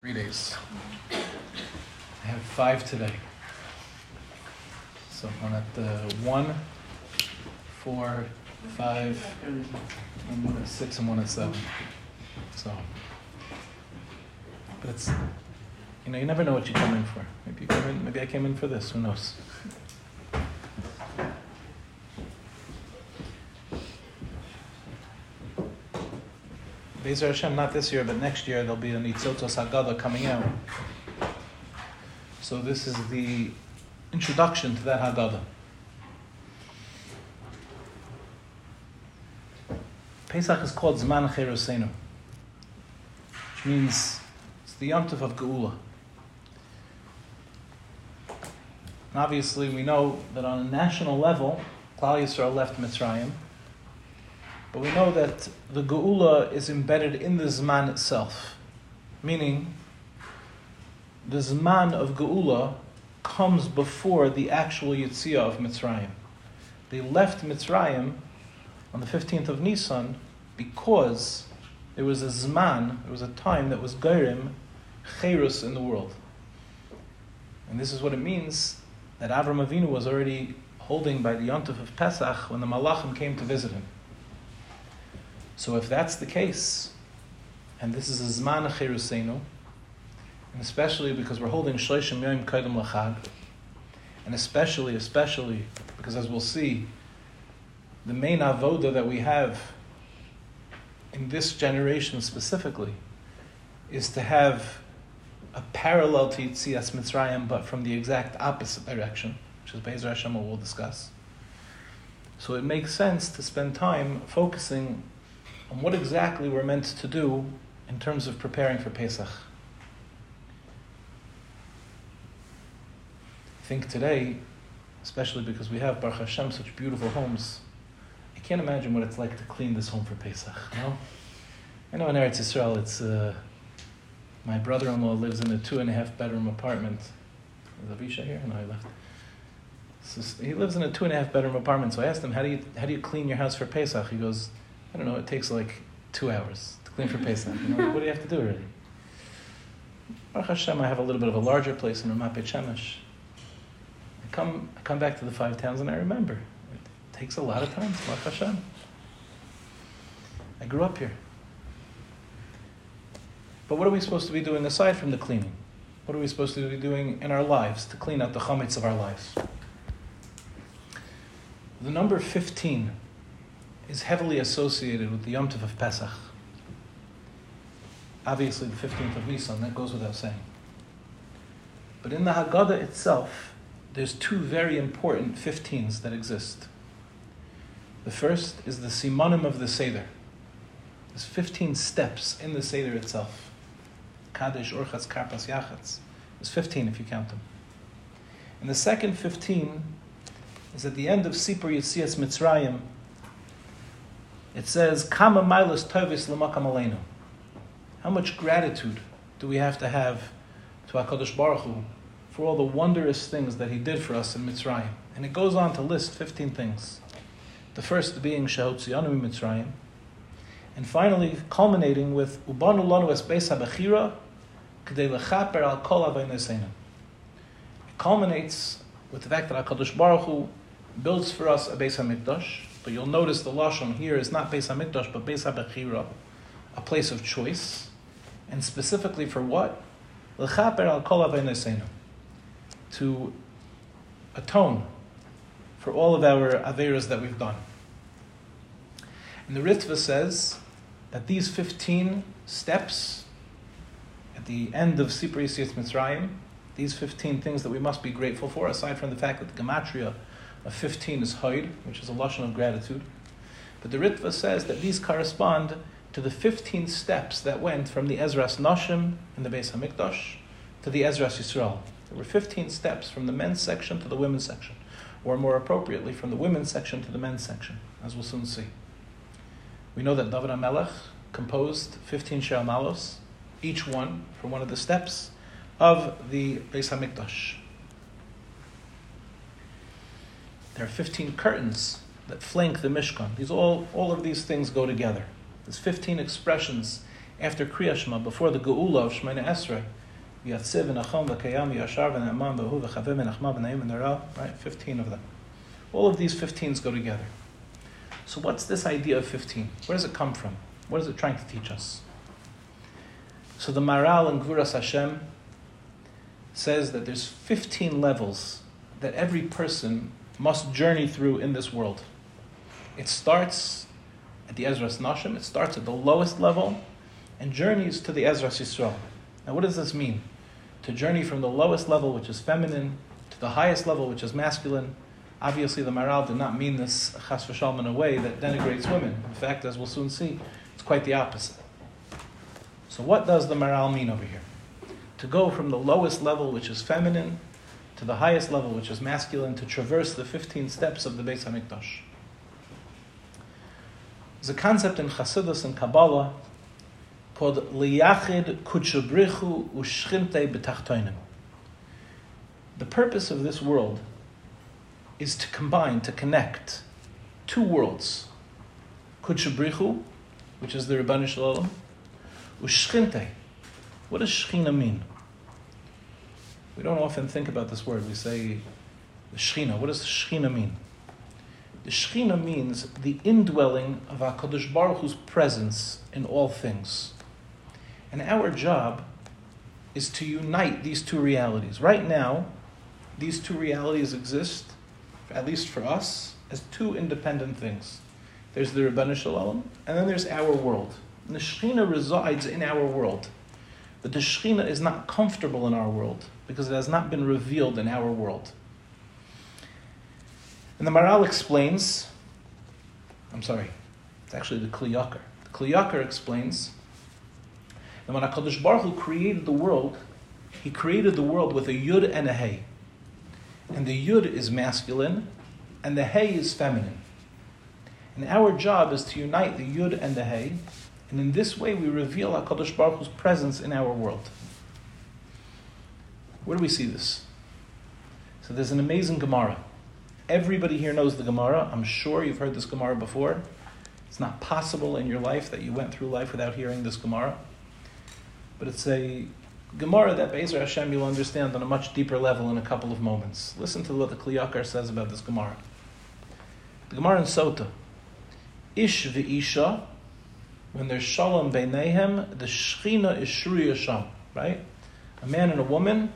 Three days. I have five today. So one at the one, four, five, and one at six, and one at seven. So, but it's you know you never know what you come in for. Maybe you come in. Maybe I came in for this. Who knows? Bezer Hashem, not this year, but next year, there'll be a Nitzotos Haggadah coming out. So this is the introduction to that Haggadah. Pesach is called Zman Cherosenu, which means it's the Yom Tov of Geula. And obviously, we know that on a national level, Klal Yisrael left Mitzrayim, but we know that the Geula is embedded in the Zman itself. Meaning, the Zman of Geula comes before the actual Yitzhak of Mitzrayim. They left Mitzrayim on the 15th of Nisan because there was a Zman, there was a time that was Gerim, Cherus in the world. And this is what it means that Avram Avinu was already holding by the Yontif of Pesach when the Malachim came to visit him. So if that's the case, and this is a Zman Cherusenu, and especially because we're holding Shloshim Yom Kaidam Lachag, and especially, especially because as we'll see, the main avoda that we have in this generation specifically is to have a parallel to Yitzias Mitzrayim, but from the exact opposite direction, which is Bezer Hashem, we'll discuss. So it makes sense to spend time focusing on what exactly we're meant to do in terms of preparing for Pesach. I think today, especially because we have Baruch Hashem such beautiful homes, I can't imagine what it's like to clean this home for Pesach. No, I know in Eretz Yisrael, it's uh, my brother-in-law lives in a two and a half bedroom apartment. Is Avisha here? No, he left. So he lives in a two and a half bedroom apartment. So I asked him, "How do you how do you clean your house for Pesach?" He goes, I don't know, it takes like two hours to clean for Pesach. You know, what do you have to do already? Baruch Hashem, I have a little bit of a larger place in Ramat Beit Shemesh. I come, I come back to the five towns and I remember. It takes a lot of time, Baruch Hashem. I grew up here. But what are we supposed to be doing aside from the cleaning? What are we supposed to be doing in our lives to clean out the chametz of our lives? The number 15 is heavily associated with the Yom Tov of Pesach. Obviously, the 15th of Nisan, that goes without saying. But in the Haggadah itself, there's two very important 15s that exist. The first is the Simanim of the Seder. There's 15 steps in the Seder itself. Kadesh, Orchatz, Karpas, Yachatz. There's 15 if you count them. And the second 15 is at the end of Sipur Yitzias Mitzrayim, it says, Kama milas tovis l'makam. How much gratitude do we have to have to HaKadosh Baruch Hu for all the wondrous things that He did for us in Mitzrayim? And it goes on to list 15 things. The first being Shehotziyanu Mitzrayim. And finally, culminating with Ubanu Lanu Es Beis HaBechira K'dei Al Kol It culminates with the fact that HaKadosh Baruch Hu builds for us a Beis HaMikdash, but you'll notice the lashon here is not Beis Hamikdash, but Beis Habechira, a place of choice, and specifically for what? L'chaper al kol to atone for all of our averas that we've done. And the Ritva says that these 15 steps at the end of Sipur Yitzias Mitzrayim, these 15 things that we must be grateful for, aside from the fact that the Gematria of 15 is Haid, which is a lashon of gratitude. But the Ritva says that these correspond to the 15 steps that went from the Ezras Nashim in the Beis Hamikdash to the Ezras Yisrael. There were 15 steps from the men's section to the women's section, or more appropriately, from the women's section to the men's section, as we'll soon see. We know that David HaMelech composed 15 Shir Malos, each one for one of the steps of the Beis Hamikdash. There are 15 curtains that flank the Mishkan. These all, all of these things go together. There's 15 expressions after Kriya Shema, before the Geula of Shemona Esrei, Yatziv v'nachom v'kayam v'yashar v'ne'aman v'hu v'chaveh v'nachma v'na'im v'nera, right? 15 of them. All of these 15s go together. So what's this idea of 15? Where does it come from? What is it trying to teach us? So the Maharal in Gvuras Hashem says that there's 15 levels that every person must journey through in this world. It starts at the Ezras Nashim, it starts at the lowest level and journeys to the Ezras Yisrael. Now, what does this mean? To journey from the lowest level, which is feminine, to the highest level, which is masculine. Obviously, the Maharal did not mean this chas v'shalom in a way that denigrates women. In fact, as we'll soon see, it's quite the opposite. So, what does the Maharal mean over here? To go from the lowest level, which is feminine, to the highest level, which is masculine, to traverse the 15 steps of the Beis HaMikdash. There's a concept in Chassidus and Kabbalah called liyachid kutshabrichu ushchinte betachtoinim. The purpose of this world is to combine, to connect two worlds. Kutshabrichu, which is the Rebbeinu Shalom, ushchinte. What does shechina mean? We don't often think about this word. We say the shechina. What does shechina mean? The shechina means the indwelling of HaKadosh Baruch Hu's presence in all things. And our job is to unite these two realities. Right now, these two realities exist, at least for us, as two independent things. There's the Rebbeinu Shalom, and then there's our world. And the Shekhinah resides in our world. But the Shekhinah is not comfortable in our world because it has not been revealed in our world. And the Maharal explains, I'm sorry, it's actually the Kli Yakar. The Kli Yakar explains and when HaKadosh Baruch Hu created the world, he created the world with a yud and a hey. And the yud is masculine, and the hey is feminine. And our job is to unite the yud and the hey, and in this way we reveal HaKadosh Baruch Hu's presence in our world. Where do we see this? So there's an amazing Gemara. Everybody here knows the Gemara. I'm sure you've heard this Gemara before. It's not possible in your life that you went through life without hearing this Gemara. But it's a Gemara that Be'ezer Hashem you'll understand on a much deeper level in a couple of moments. Listen to what the Kli Yakar says about this Gemara. The Gemara in Sota. Ish v'isha, when there's shalom beinehem, the shechina is shruya sham, right? A man and a woman,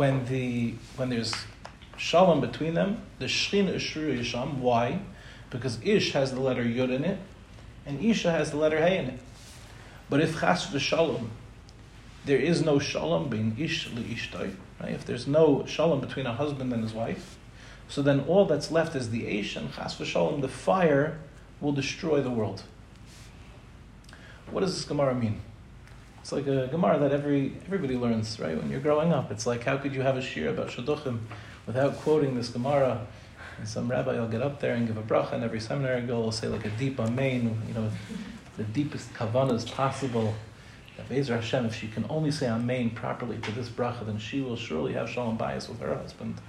when the when there's shalom between them, the shechina is shruya sham. Why? Because ish has the letter yud in it, and isha has the letter hey in it. But if chas v'shalom, there is no shalom between ish ishtai. Right? If there's no shalom between a husband and his wife, so then all that's left is the ish and chas v'shalom, the fire will destroy the world. What does this Gemara mean? It's like a Gemara that every everybody learns, right? When you're growing up, it's like how could you have a shir about shidduchim without quoting this Gemara? And some rabbi will get up there and give a bracha, and every seminary girl will say like a deep amen, you know, the deepest kavanas possible. That Bezer Hashem, if she can only say Amen properly to this bracha, then she will surely have Shalom Bayis with her husband.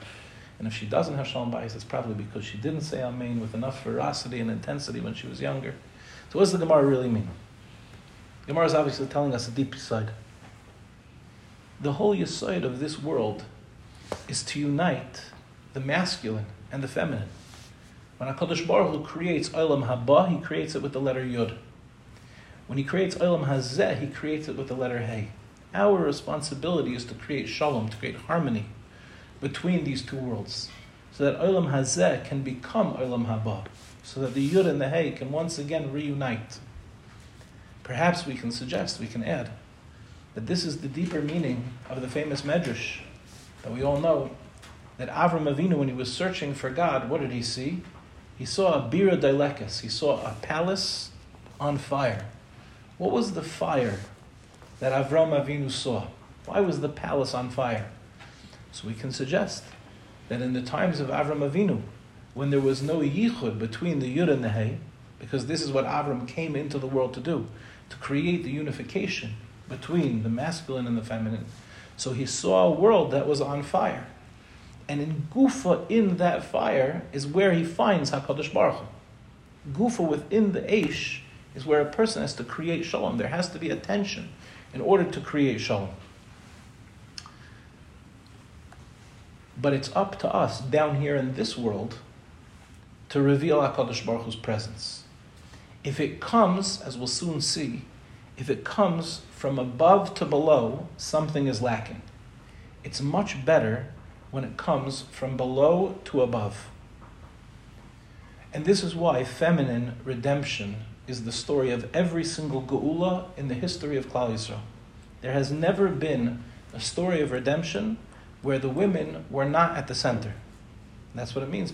And if she doesn't have Shalom Bayis, it's probably because she didn't say Amen with enough ferocity and intensity when she was younger. So what does the Gemara really mean? Gemara is obviously telling us a deep side. The whole side of this world is to unite the masculine and the feminine. When HaKadosh Baruch Hu creates Olam Haba, he creates it with the letter Yud. When he creates Olam Hazeh, he creates it with the letter Hey. Our responsibility is to create shalom, to create harmony between these two worlds, so that Olam Hazeh can become Olam Haba, so that the Yud and the Hey can once again reunite. Perhaps we can suggest, we can add, that this is the deeper meaning of the famous Medrash that we all know, that Avram Avinu, when he was searching for God, what did he see? He saw a Bira Dailekes, he saw a palace on fire. What was the fire that Avram Avinu saw? Why was the palace on fire? So we can suggest that in the times of Avram Avinu, when there was no yichud between the yud and the hey, because this is what Avram came into the world to do, to create the unification between the masculine and the feminine. So he saw a world that was on fire. And in Gufa, in that fire, is where he finds HaKadosh Baruch Hu. Gufa within the Aish is where a person has to create shalom. There has to be a tension in order to create shalom. But it's up to us down here in this world to reveal HaKadosh Baruch Hu's presence. If it comes, as we'll soon see, if it comes from above to below, something is lacking. It's much better when it comes from below to above. And this is why feminine redemption is the story of every single geula in the history of Klal Yisrael. There has never been a story of redemption where the women were not at the center. That's what it means.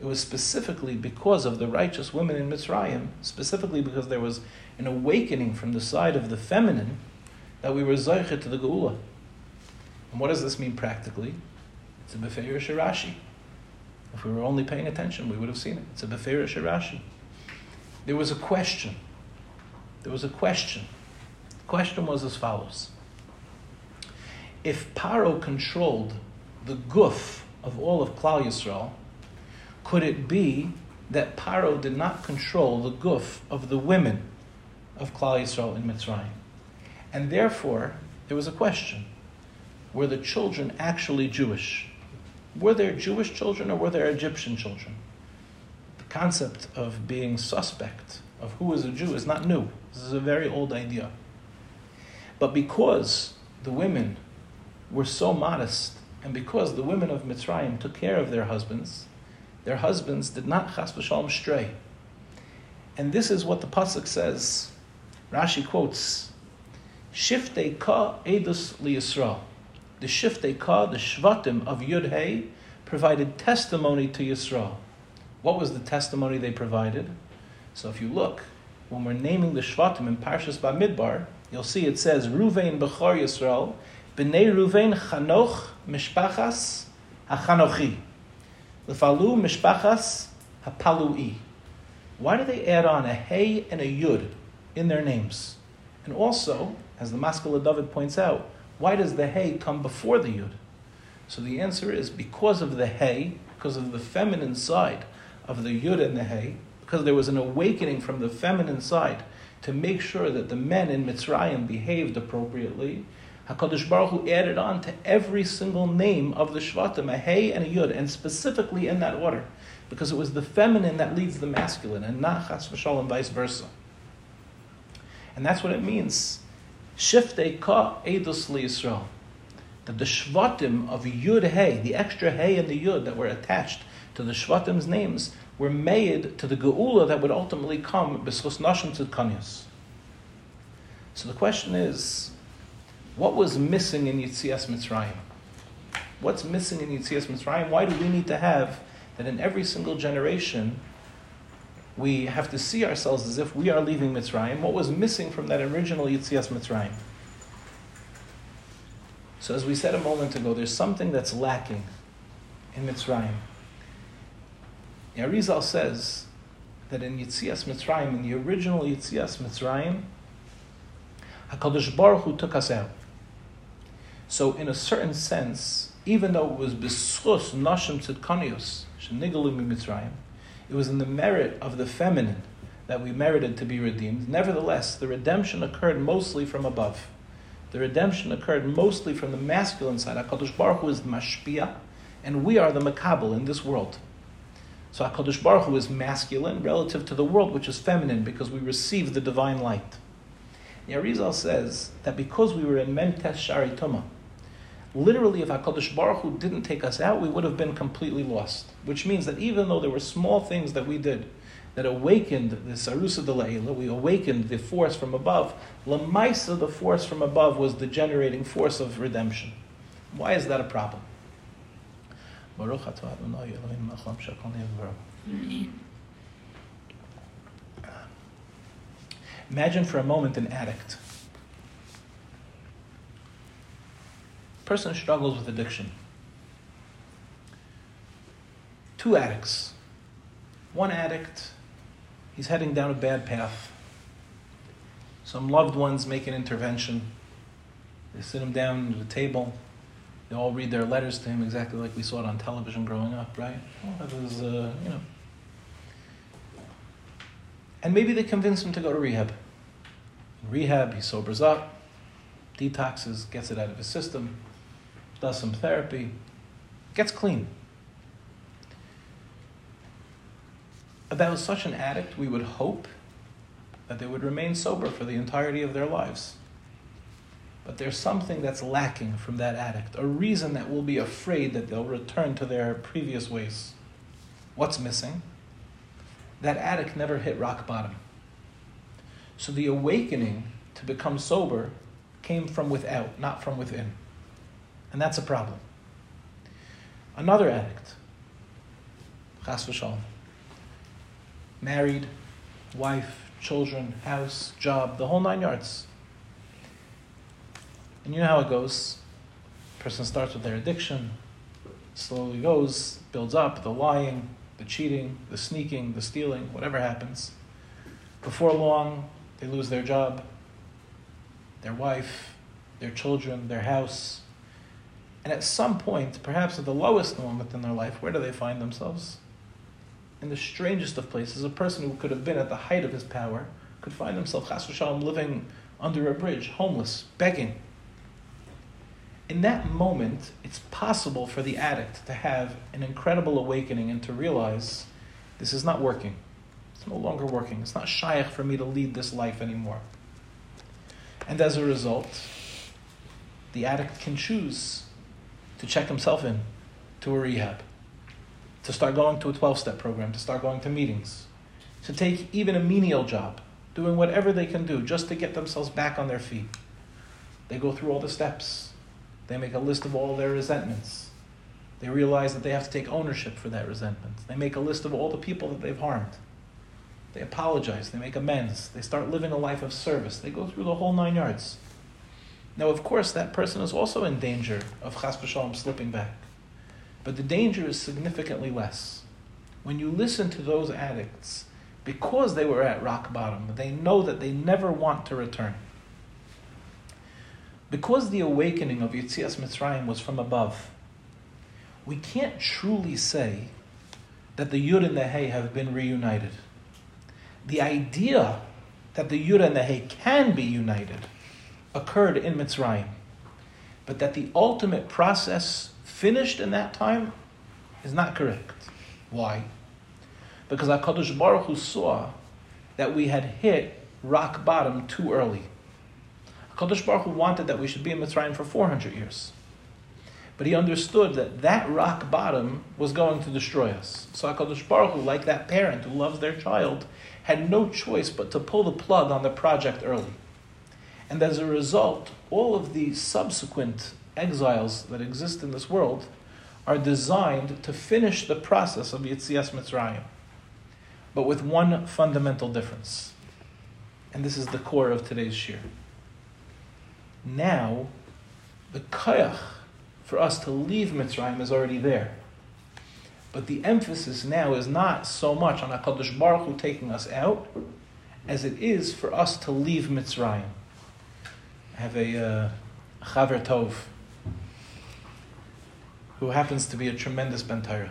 It was specifically because of the righteous women in Mitzrayim, specifically because there was an awakening from the side of the feminine, that we were zoichet to the geula. And what does this mean practically? It's a befeir shirashi. If we were only paying attention, we would have seen it. It's a befeir shirashi. There was a question. There was a question. The question was as follows if Paro controlled the guf of all of Klal Yisrael, could it be that Paro did not control the guf of the women of Klal Yisrael in Mitzrayim? And therefore, there was a question: Were the children actually Jewish? Were there Jewish children or were there Egyptian children? The concept of being suspect of who is a Jew is not new. This is a very old idea. But because the women were so modest, and because the women of Mitzrayim took care of their husbands, their husbands did not chas v'shalom stray. And this is what the pasuk says. Rashi quotes, "Shiftei ka edus liyisrael." The shiftei ka, the shvatim of Yud Hey, provided testimony to Yisrael. What was the testimony they provided? So if you look, when we're naming the shvatim in Parshas Bamidbar, you'll see it says Ruvain Bechor Yisrael B'nei Ruvain Chanoch Mishpachas HaChanochi. Lefalu Mishpachas HaPalui. Why do they add on a Hey and a Yud in their names? And also, as the Maskil David points out, why does the Hey come before the Yud? So the answer is because of the Hey, because of the feminine side of the Yud and the Hey, because there was an awakening from the feminine side to make sure that the men in Mitzrayim behaved appropriately, HaKadosh Baruch Hu added on to every single name of the Shvatim, a Hey and a Yud, and specifically in that order, because it was the feminine that leads the masculine, and not Chas and vice versa. And that's what it means. Shiftei ka edus Yisrael. That the Shvatim of Yud Hey, the extra Hey and the Yud that were attached to the Shvatim's names, were made to the Geula that would ultimately come b'schus nashim tzidkanias. So the question is, what was missing in Yitzias Mitzrayim? What's missing in Yitzias Mitzrayim? Why do we need to have that in every single generation we have to see ourselves as if we are leaving Mitzrayim? What was missing from that original Yitzias Mitzrayim? So, as we said a moment ago, there's something that's lacking in Mitzrayim. Arizal says that in Yitzias Mitzrayim, in the original Yitzias Mitzrayim, HaKadosh Baruch Hu took us out. So, in a certain sense, even though it was beschus nashim shenigalu mitzrayim, it was in the merit of the feminine that we merited to be redeemed. Nevertheless, the redemption occurred mostly from above. The redemption occurred mostly from the masculine side. Hakadosh Baruch Hu is the mashpia, and we are the makabel in this world. So Hakadosh Baruch Hu is masculine relative to the world, which is feminine, because we receive the divine light. Yarizal says that because we were in Mentes Shari Tumah, literally, if HaKadosh Baruch Hu didn't take us out, we would have been completely lost. Which means that even though there were small things that we did that awakened the Sarusa de Leila, we awakened the force from above, Lamaisa, the force from above, was the generating force of redemption. Why is that a problem? Imagine for a moment an addict person struggles with addiction. Two addicts. One addict, he's heading down a bad path. Some loved ones make an intervention. They sit him down at a table. They all read their letters to him exactly like we saw it on television growing up, right? Well, it was, uh, you know. And maybe they convince him to go to rehab. In rehab, he sobers up, detoxes, gets it out of his system, does some therapy, gets clean. About such an addict, we would hope that they would remain sober for the entirety of their lives. But there's something that's lacking from that addict, a reason that will be afraid that they'll return to their previous ways. What's missing? That addict never hit rock bottom. So the awakening to become sober came from without, not from within. And that's a problem. Another addict, chas v'shalom, married, wife, children, house, job, the whole nine yards. And you know how it goes. person starts with their addiction, slowly goes, builds up, the lying, the cheating, the sneaking, the stealing, whatever happens. Before long, they lose their job, their wife, their children, their house. And at some point, perhaps at the lowest moment in their life, where do they find themselves? In the strangest of places, a person who could have been at the height of his power could find himself, chas v'shalom, living under a bridge, homeless, begging. In that moment, it's possible for the addict to have an incredible awakening and to realize this is not working. It's no longer working. It's not shaykh for me to lead this life anymore. And as a result, the addict can choose to check himself in to a rehab, to start going to a 12 step program, to start going to meetings, to take even a menial job, doing whatever they can do just to get themselves back on their feet. They go through all the steps, they make a list of all their resentments. They realize that they have to take ownership for that resentment. They make a list of all the people that they've harmed. They apologize, they make amends, they start living a life of service. They go through the whole nine yards. Now, of course, that person is also in danger of chas v'shalom slipping back. But the danger is significantly less. When you listen to those addicts, because they were at rock bottom, they know that they never want to return. Because the awakening of Yitzias Mitzrayim was from above, we can't truly say that the Yud and the Hey have been reunited the idea that the Yud and the Hey can be united occurred in Mitzrayim. But that the ultimate process finished in that time is not correct. Why? Because HaKadosh Baruch Hu saw that we had hit rock bottom too early. HaKadosh Baruch Hu wanted that we should be in Mitzrayim for 400 years. But he understood that that rock bottom was going to destroy us. So HaKadosh Baruch Hu, like that parent who loves their child, had no choice but to pull the plug on the project early. And as a result, all of the subsequent exiles that exist in this world are designed to finish the process of Yitzias Mitzrayim, but with one fundamental difference. And this is the core of today's shir. Now, the koyach for us to leave Mitzrayim is already there. But the emphasis now is not so much on HaKadosh Baruch Hu taking us out, as it is for us to leave Mitzrayim. Have a uh, Chaver Tov, who happens to be a tremendous Bentayra.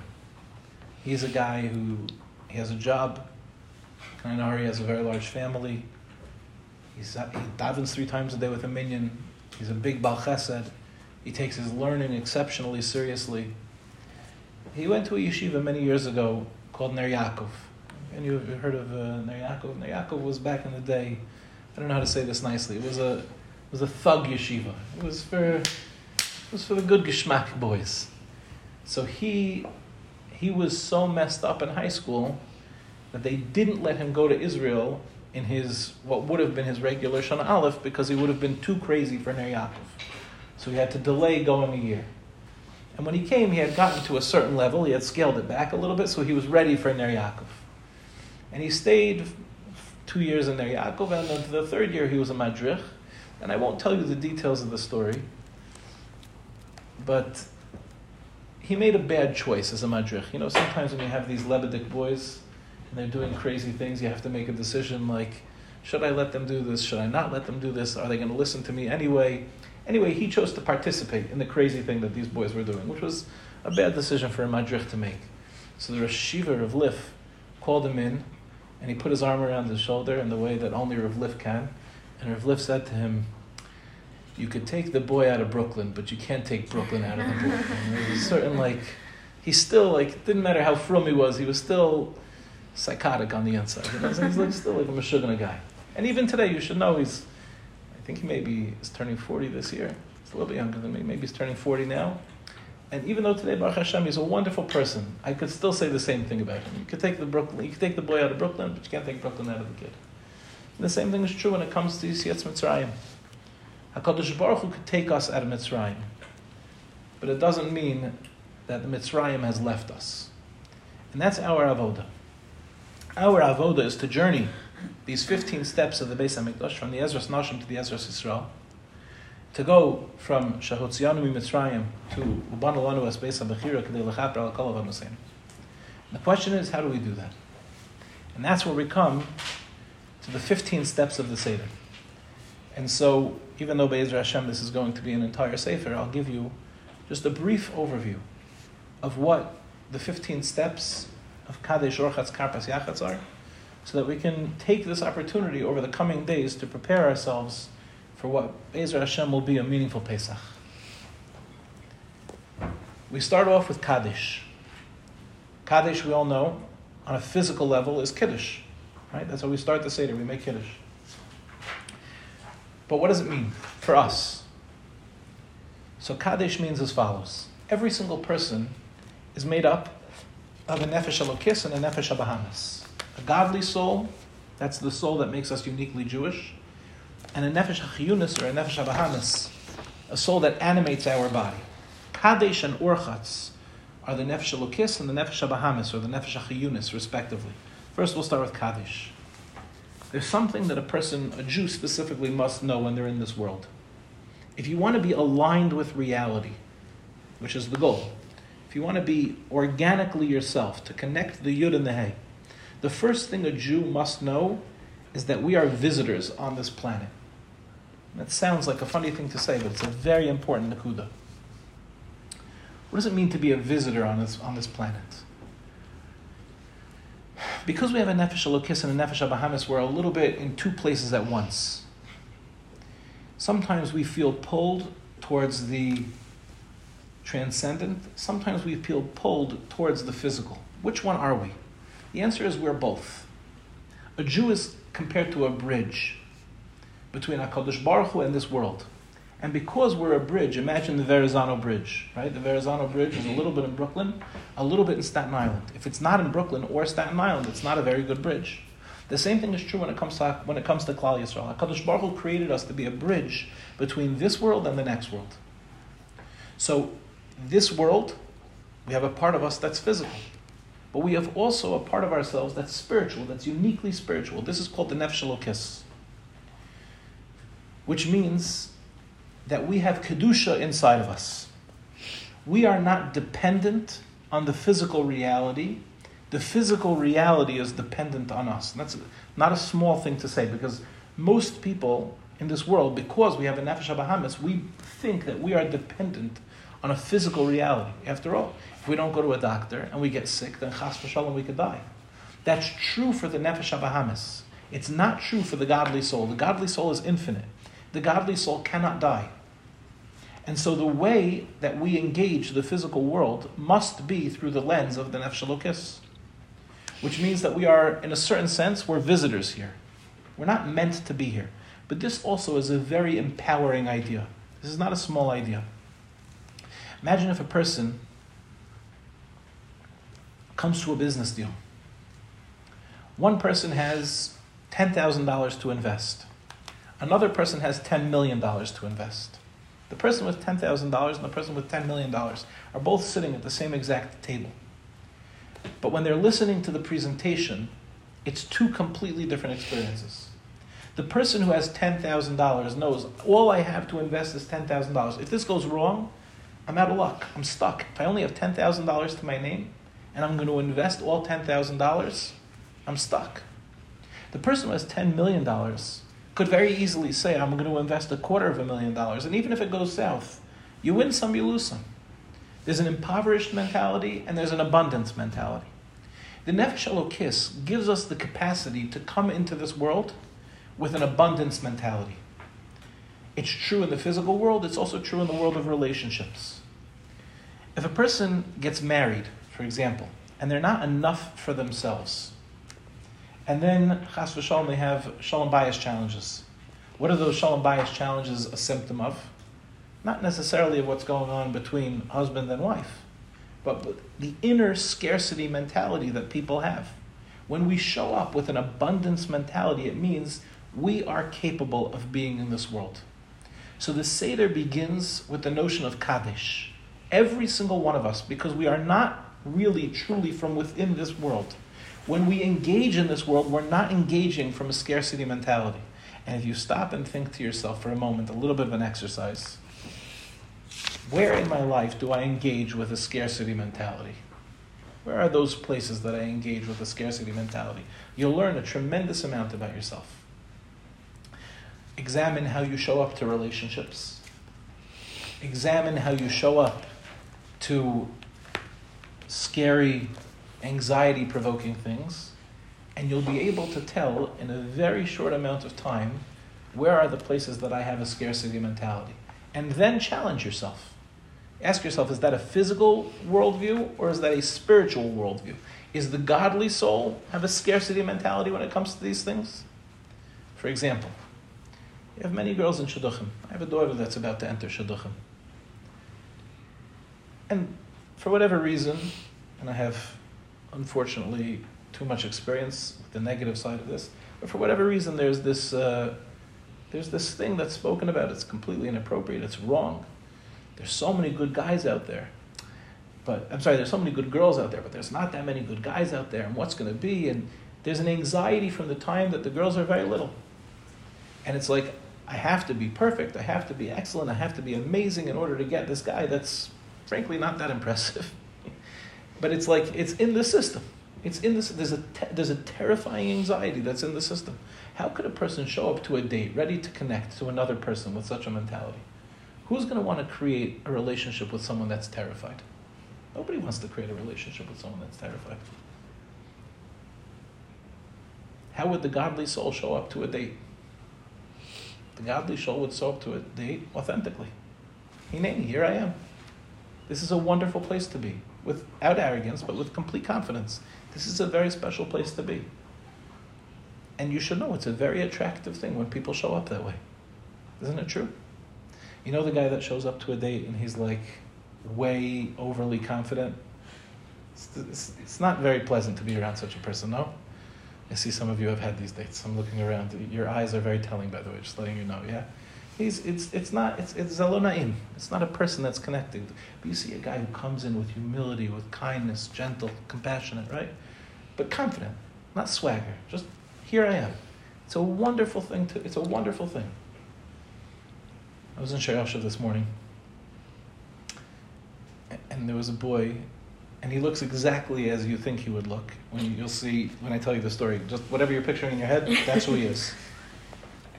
He's a guy who he has a job. I know he has a very large family. He's, he davens three times a day with a minion. He's a big Bal Chesed. He takes his learning exceptionally seriously. He went to a yeshiva many years ago called Ner Yaakov. And you've heard of uh, Ner Yaakov? Ner Yaakov was back in the day. I don't know how to say this nicely. It was a was a thug yeshiva. It was for it was for the good geschmack boys. So he he was so messed up in high school that they didn't let him go to Israel in his what would have been his regular Shana Aleph because he would have been too crazy for Ner Yaakov. So he had to delay going a year. And when he came, he had gotten to a certain level. He had scaled it back a little bit, so he was ready for Ner Yaakov. And he stayed two years in Ner Yaakov, and then the third year he was a madrich. And I won't tell you the details of the story, but he made a bad choice as a madrich. You know, sometimes when you have these Lebedik boys and they're doing crazy things, you have to make a decision like, should I let them do this? Should I not let them do this? Are they going to listen to me anyway? Anyway, he chose to participate in the crazy thing that these boys were doing, which was a bad decision for a madrich to make. So the Rosh of Lif called him in and he put his arm around his shoulder in the way that only Rav Liff can. And Rav Liff said to him, you could take the boy out of Brooklyn, but you can't take Brooklyn out of the boy. There's a certain like, he's still like, it didn't matter how frum he was, he was still psychotic on the inside. You know? he's like, still like a Meshuggah guy. And even today, you should know he's, I think he maybe is turning 40 this year. He's a little bit younger than me. Maybe he's turning 40 now. And even though today Baruch Hashem he's a wonderful person, I could still say the same thing about him. You could take the Brooklyn, you could take the boy out of Brooklyn, but you can't take Brooklyn out of the kid. And the same thing is true when it comes to Yitzias Mitzrayim. Hakadosh Baruch Hu could take us out of Mitzrayim, but it doesn't mean that the Mitzrayim has left us, and that's our avoda. Our avoda is to journey these 15 steps of the Beis Hamikdash from the Ezras Nashim to the Ezras Yisrael, to go from Shahotzianu Mitzrayim to Uban as Beis HaBechira Kedei Lechaper Al Kol The question is, how do we do that? And that's where we come to the 15 steps of the Seder. And so, even though Be'ezra Hashem, this is going to be an entire Sefer, I'll give you just a brief overview of what the 15 steps of Kadesh Orchatz Karpas Yachatz are, so that we can take this opportunity over the coming days to prepare ourselves for what Be'ezra Hashem will be a meaningful Pesach. We start off with Kaddish. Kaddish, we all know, on a physical level, is Kiddush. Right? That's how we start the Seder, we make Kiddush. But what does it mean for us? So Kaddish means as follows. Every single person is made up of a Nefesh Elokis and a Nefesh Abahamis. A godly soul, that's the soul that makes us uniquely Jewish, and a Nefesh HaChiyunis or a Nefesh Abahamis, a soul that animates our body. Kadesh and Orchatz are the Nefesh Elokis and the Nefesh Abahamis or the Nefesh HaChiyunis, respectively. First, we'll start with Kaddish. There's something that a person, a Jew specifically, must know when they're in this world. If you want to be aligned with reality, which is the goal, if you want to be organically yourself, to connect the Yud and the Hey, the first thing a Jew must know is that we are visitors on this planet. That sounds like a funny thing to say, but it's a very important nakuda. What does it mean to be a visitor on this, on this planet? Because we have a nefesh alokis and a nefesh abahamis, we're a little bit in two places at once. Sometimes we feel pulled towards the transcendent. Sometimes we feel pulled towards the physical. Which one are we? The answer is we're both. A Jew is compared to a bridge between HaKadosh Baruch Hu and this world. And because we're a bridge, imagine the Verrazano Bridge, right? The Verrazano Bridge is a mm-hmm. little bit in Brooklyn, a little bit in Staten Island. If it's not in Brooklyn or Staten Island, it's not a very good bridge. The same thing is true when it comes to when it comes to Klal Yisrael. Hakadosh Baruch Hu created us to be a bridge between this world and the next world. So, this world, we have a part of us that's physical, but we have also a part of ourselves that's spiritual, that's uniquely spiritual. This is called the Nefesh Elokis, which means that we have Kedusha inside of us. We are not dependent on the physical reality. The physical reality is dependent on us. And that's not a small thing to say because most people in this world, because we have a Nefesh Bahamas, we think that we are dependent on a physical reality. After all, if we don't go to a doctor and we get sick, then chas v'shalom we could die. That's true for the Nefesh Bahamas. It's not true for the godly soul. The godly soul is infinite. The godly soul cannot die. And so the way that we engage the physical world must be through the lens of the Nefesh Which means that we are, in a certain sense, we're visitors here. We're not meant to be here. But this also is a very empowering idea. This is not a small idea. Imagine if a person comes to a business deal. One person has $10,000 to invest. Another person has $10 million to invest. The person with $10,000 and the person with $10 million are both sitting at the same exact table. But when they're listening to the presentation, it's two completely different experiences. The person who has $10,000 knows all I have to invest is $10,000. If this goes wrong, I'm out of luck. I'm stuck. If I only have $10,000 to my name and I'm going to invest all $10,000, I'm stuck. The person who has $10 million could very easily say, I'm going to invest a quarter of a million dollars. And even if it goes south, you win some, you lose some. There's an impoverished mentality and there's an abundance mentality. The Nefesh Elokis gives us the capacity to come into this world with an abundance mentality. It's true in the physical world, it's also true in the world of relationships. If a person gets married, for example, and they're not enough for themselves, and then chas v'shalom they have shalom bias challenges. What are those shalom bias challenges a symptom of? Not necessarily of what's going on between husband and wife, but the inner scarcity mentality that people have. When we show up with an abundance mentality, it means we are capable of being in this world. So the Seder begins with the notion of Kaddish. Every single one of us, because we are not really truly from within this world. When we engage in this world, we're not engaging from a scarcity mentality. And if you stop and think to yourself for a moment, a little bit of an exercise, where in my life do I engage with a scarcity mentality? Where are those places that I engage with a scarcity mentality? You'll learn a tremendous amount about yourself. Examine how you show up to relationships. Examine how you show up to scary, anxiety provoking things, and you'll be able to tell in a very short amount of time where are the places that I have a scarcity mentality. And then challenge yourself. Ask yourself is that a physical worldview or is that a spiritual worldview? Is the godly soul have a scarcity mentality when it comes to these things? For example, you have many girls in Shidduchim. I have a daughter that's about to enter Shidduchim. And for whatever reason, and I have unfortunately too much experience with the negative side of this, but for whatever reason, there's this, uh, there's this thing that's spoken about. It's completely inappropriate. It's wrong. There's so many good guys out there. But I'm sorry, there's so many good girls out there, but there's not that many good guys out there. And what's going to be? And there's an anxiety from the time that the girls are very little. And it's like, I have to be perfect. I have to be excellent. I have to be amazing in order to get this guy that's frankly not that impressive. but it's like it's in the system. It's in this. There's a te- there's a terrifying anxiety that's in the system. How could a person show up to a date ready to connect to another person with such a mentality? Who's going to want to create a relationship with someone that's terrified? Nobody wants to create a relationship with someone that's terrified. How would the godly soul show up to a date? The godly soul would show up to a date authentically. Hineni, here I am. This is a wonderful place to be, without arrogance, but with complete confidence. This is a very special place to be. And you should know it's a very attractive thing when people show up that way. Isn't it true? You know the guy that shows up to a date and he's like way overly confident? It's, it's, it's not very pleasant to be around such a person, no? I see some of you have had these dates. I'm looking around. Your eyes are very telling, by the way, just letting you know, yeah? He's, it's, it's not, it's, it's zalonaim. It's not a person that's connected. But you see a guy who comes in with humility, with kindness, gentle, compassionate, right? But confident, not swagger. Just, here I am. It's a wonderful thing to, it's a wonderful thing. I was in Shayasha this morning, and there was a boy, and he looks exactly as you think he would look. When you'll see, when I tell you the story, just whatever you're picturing in your head, that's who he is.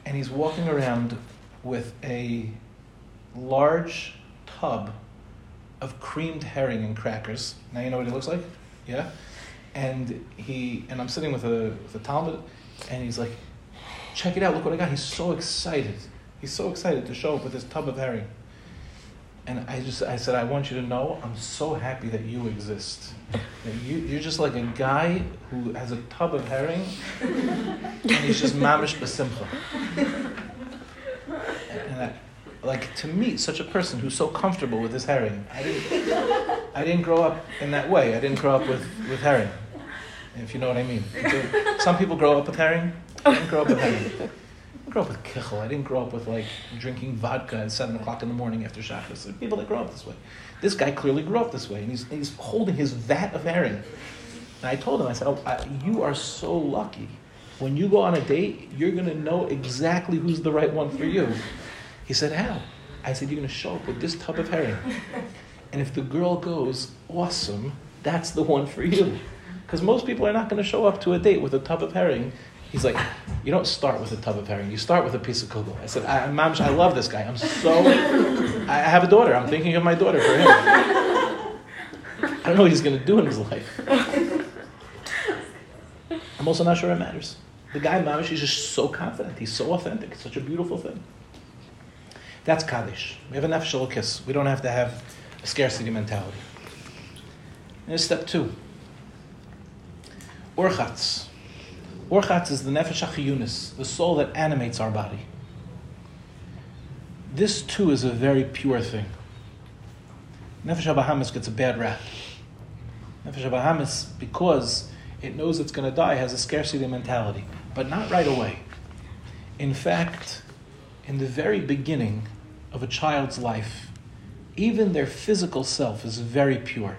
And he's walking around with a large tub of creamed herring and crackers. Now you know what he looks like? Yeah? And he and I'm sitting with a with a Talmud and he's like, check it out, look what I got. He's so excited. He's so excited to show up with this tub of herring. And I just I said, I want you to know I'm so happy that you exist. That you you're just like a guy who has a tub of herring and he's just mamish basimcha like to meet such a person who's so comfortable with his herring. I didn't, I didn't grow up in that way. I didn't grow up with, with herring, if you know what I mean. Some people grow up with herring. I didn't grow up with herring. I grew up with kichel. I didn't grow up with like drinking vodka at seven o'clock in the morning after Shabbos. There people that grow up this way. This guy clearly grew up this way, and he's, he's holding his vat of herring. And I told him, I said, oh, I, "You are so lucky. When you go on a date, you're going to know exactly who's the right one for you." He said, How? I said, You're going to show up with this tub of herring. And if the girl goes, Awesome, that's the one for you. Because most people are not going to show up to a date with a tub of herring. He's like, You don't start with a tub of herring, you start with a piece of kugel. I said, I, Mamish, I love this guy. I'm so. I have a daughter. I'm thinking of my daughter for him. I don't know what he's going to do in his life. I'm also not sure it matters. The guy Mamish is just so confident. He's so authentic. It's such a beautiful thing. That's Kaddish. We have enough nefesh. We don't have to have a scarcity mentality. And there's step two. Orchatz. Orchatz is the nefesh achiyunis, the soul that animates our body. This too is a very pure thing. Nefesh Bahamas gets a bad rap. Nefesh Bahamas, because it knows it's going to die, has a scarcity mentality, but not right away. In fact, in the very beginning of a child's life, even their physical self is very pure.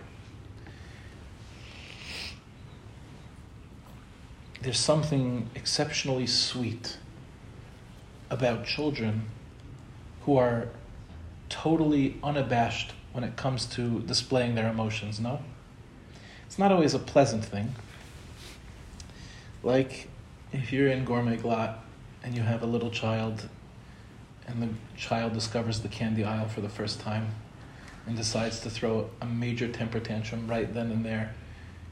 There's something exceptionally sweet about children who are totally unabashed when it comes to displaying their emotions, no? It's not always a pleasant thing. Like if you're in Gourmet Glatt and you have a little child and the child discovers the candy aisle for the first time and decides to throw a major temper tantrum right then and there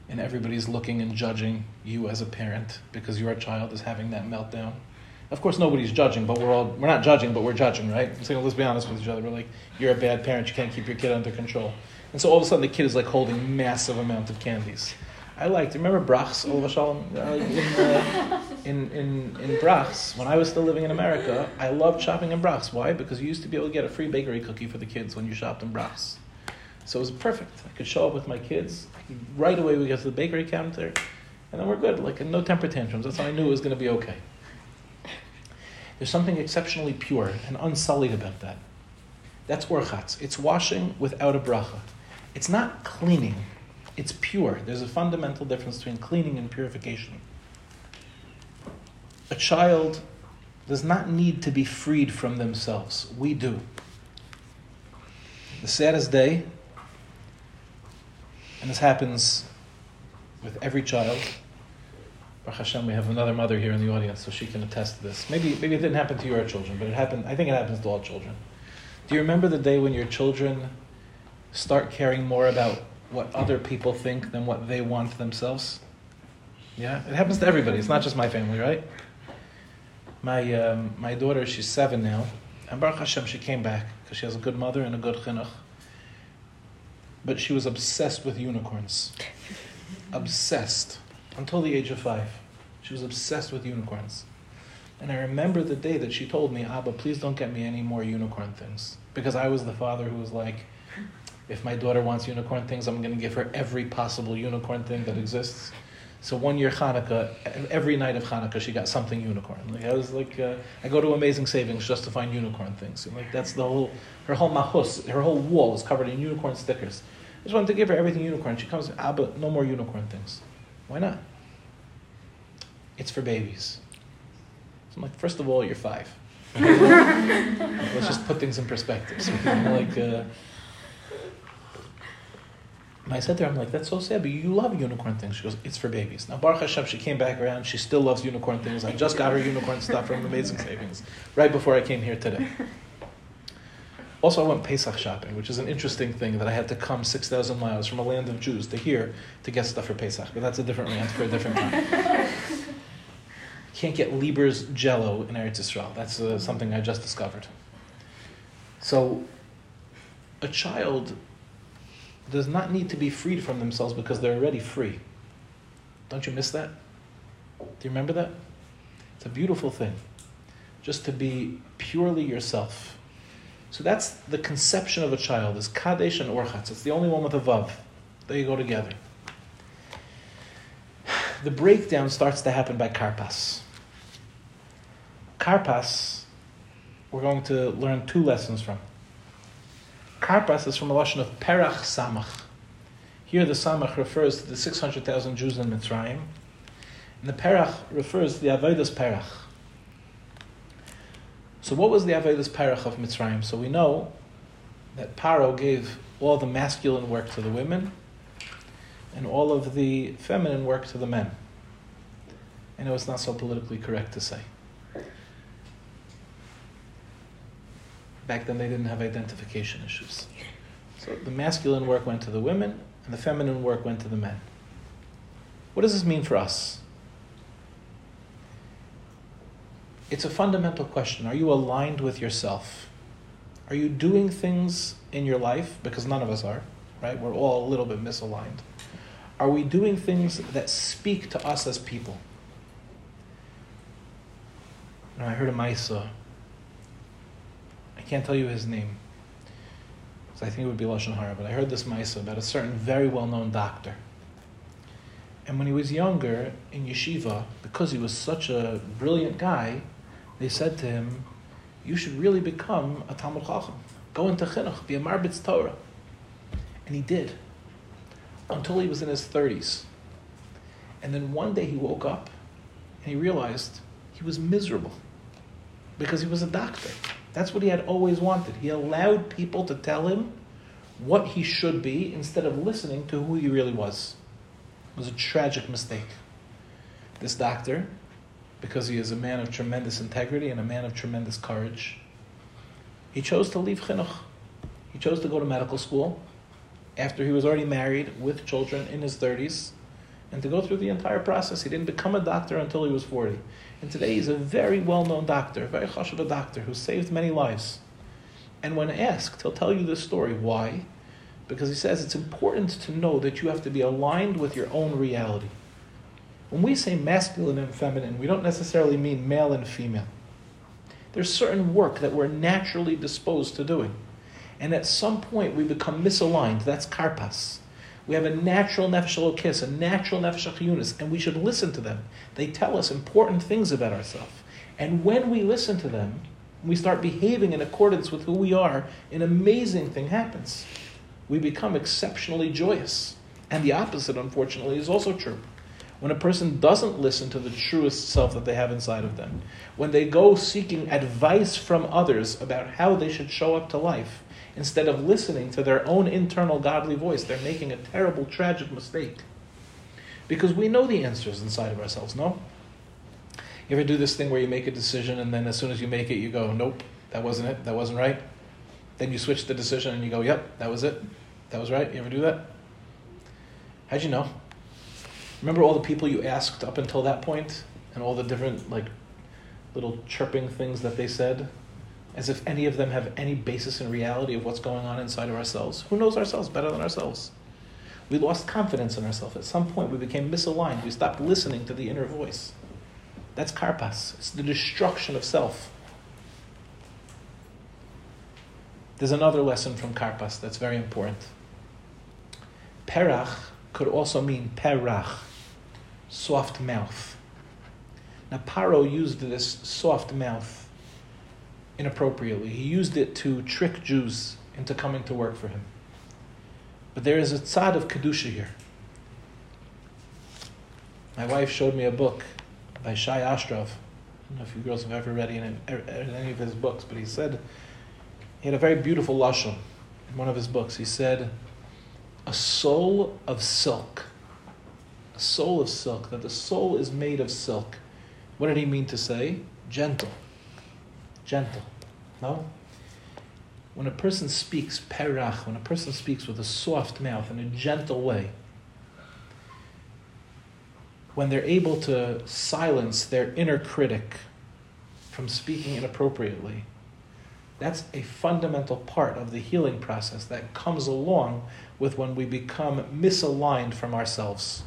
and everybody's looking and judging you as a parent because your child is having that meltdown. Of course, nobody's judging, but we're all we're not judging, but we're judging, right? So let's be honest with each other. We're like, you're a bad parent. You can't keep your kid under control, and so all of a sudden the kid is like holding massive amount of candies. I liked. Remember Brachs, Shalom, uh, in, uh, in in in Brachs when I was still living in America. I loved shopping in Brachs. Why? Because you used to be able to get a free bakery cookie for the kids when you shopped in Brachs. So it was perfect. I could show up with my kids. right away we get to the bakery counter, and then we're good. Like no temper tantrums. That's how I knew it was going to be okay. There's something exceptionally pure and unsullied about that. That's orchatz. It's washing without a bracha. It's not cleaning it's pure. There's a fundamental difference between cleaning and purification. A child does not need to be freed from themselves. We do. The saddest day, and this happens with every child. Baruch Hashem, we have another mother here in the audience, so she can attest to this. Maybe, maybe it didn't happen to your children, but it happened. I think it happens to all children. Do you remember the day when your children start caring more about what other people think than what they want themselves. Yeah, it happens to everybody. It's not just my family, right? My um, my daughter, she's seven now, and Baruch Hashem, she came back because she has a good mother and a good chinuch. But she was obsessed with unicorns, obsessed until the age of five. She was obsessed with unicorns. And I remember the day that she told me, Abba, please don't get me any more unicorn things. Because I was the father who was like, if my daughter wants unicorn things, I'm going to give her every possible unicorn thing that exists. So one year Hanukkah, every night of Hanukkah, she got something unicorn. Like I was like, uh, I go to Amazing Savings just to find unicorn things. And like that's the whole, her whole mahus, her whole wall is covered in unicorn stickers. I just wanted to give her everything unicorn. She comes, Abba, no more unicorn things. Why not? It's for babies. So I'm like, first of all, you're five. Let's just put things in perspective. So, like. Uh, I said to her, I'm like, that's so sad, but you love unicorn things. She goes, it's for babies. Now, Baruch Hashem, she came back around. She still loves unicorn things. I just got her unicorn stuff from Amazing Savings right before I came here today. Also, I went Pesach shopping, which is an interesting thing that I had to come 6,000 miles from a land of Jews to here to get stuff for Pesach. But that's a different rant for a different time. Can't get Lieber's Jello in Eretz Yisrael. That's uh, something I just discovered. So, a child does not need to be freed from themselves because they're already free. Don't you miss that? Do you remember that? It's a beautiful thing. Just to be purely yourself. So that's the conception of a child, is Kadesh and Orchatz. It's the only one with a Vav. They go together. The breakdown starts to happen by Karpas. Karpas, we're going to learn two lessons from. Karpas is from a lashon of Perach Samach. Here the Samach refers to the 600,000 Jews in Mitzrayim. And the Perach refers to the Avodas Perach. So what was the Avodas Perach of Mitzrayim? So we know that Paro gave all the masculine work to the women and all of the feminine work to the men. I know it's not so politically correct to say. Back then, they didn't have identification issues. So the masculine work went to the women, and the feminine work went to the men. What does this mean for us? it's a fundamental question. Are you aligned with yourself? Are you doing things in your life? Because none of us are, right? We're all a little bit misaligned. Are we doing things that speak to us as people? Now, I heard a Maisa. I can't tell you his name. So I think it would be Lashon Hara, but I heard this Maisa about a certain very well known doctor. And when he was younger in yeshiva, because he was such a brilliant guy, they said to him, You should really become a Talmud Chacham. Go into Chinuch, be a Marbitz Torah. And he did, until he was in his 30s. And then one day he woke up and he realized he was miserable because he was a doctor. That's what he had always wanted. He allowed people to tell him what he should be instead of listening to who he really was. It was a tragic mistake. This doctor, because he is a man of tremendous integrity and a man of tremendous courage, he chose to leave chinuch. He chose to go to medical school after he was already married with children in his 30s and to go through the entire process. He didn't become a doctor until he was 40. And today he's a very well known doctor, very chashuv doctor who saved many lives. And when asked, he'll tell you this story. Why? because he says it's important to know that you have to be aligned with your own reality. When we say masculine and feminine, we don't necessarily mean male and female. There's certain work that we're naturally disposed to doing. And at some point we become misaligned. That's karpas. We have a natural nefesh elokis, a natural nefesh achiyunis, and we should listen to them. They tell us important things about ourselves. And when we listen to them, we start behaving in accordance with who we are, an amazing thing happens we become exceptionally joyous. And the opposite, unfortunately, is also true. When a person doesn't listen to the truest self that they have inside of them, when they go seeking advice from others about how they should show up to life, instead of listening to their own internal godly voice, they're making a terrible, tragic mistake. Because we know the answers inside of ourselves, no? You ever do this thing where you make a decision and then as soon as you make it, you go, nope, that wasn't it, that wasn't right? Then you switch the decision and you go, yep, that was it. That was right. You ever do that? How'd you know? Remember all the people you asked up until that point and all the different, like, little chirping things that they said? As if any of them have any basis in reality of what's going on inside of ourselves. Who knows ourselves better than ourselves? We lost confidence in ourselves. At some point, we became misaligned. We stopped listening to the inner voice. That's karpas. It's the destruction of self. There's another lesson from Karpas that's very important. Perach could also mean perach, soft mouth. Now, Paro used this soft mouth inappropriately. He used it to trick Jews into coming to work for him. But there is a tzad of Kedusha here. My wife showed me a book by Shai Ashraf. I don't know if you girls have ever read any, any of his books, but he said he had a very beautiful lashon in one of his books. He said, "A soul of silk, a soul of silk. That the soul is made of silk. What did he mean to say? Gentle, gentle. No. When a person speaks perach, when a person speaks with a soft mouth in a gentle way, when they're able to silence their inner critic from speaking inappropriately." That's a fundamental part of the healing process that comes along with when we become misaligned from ourselves.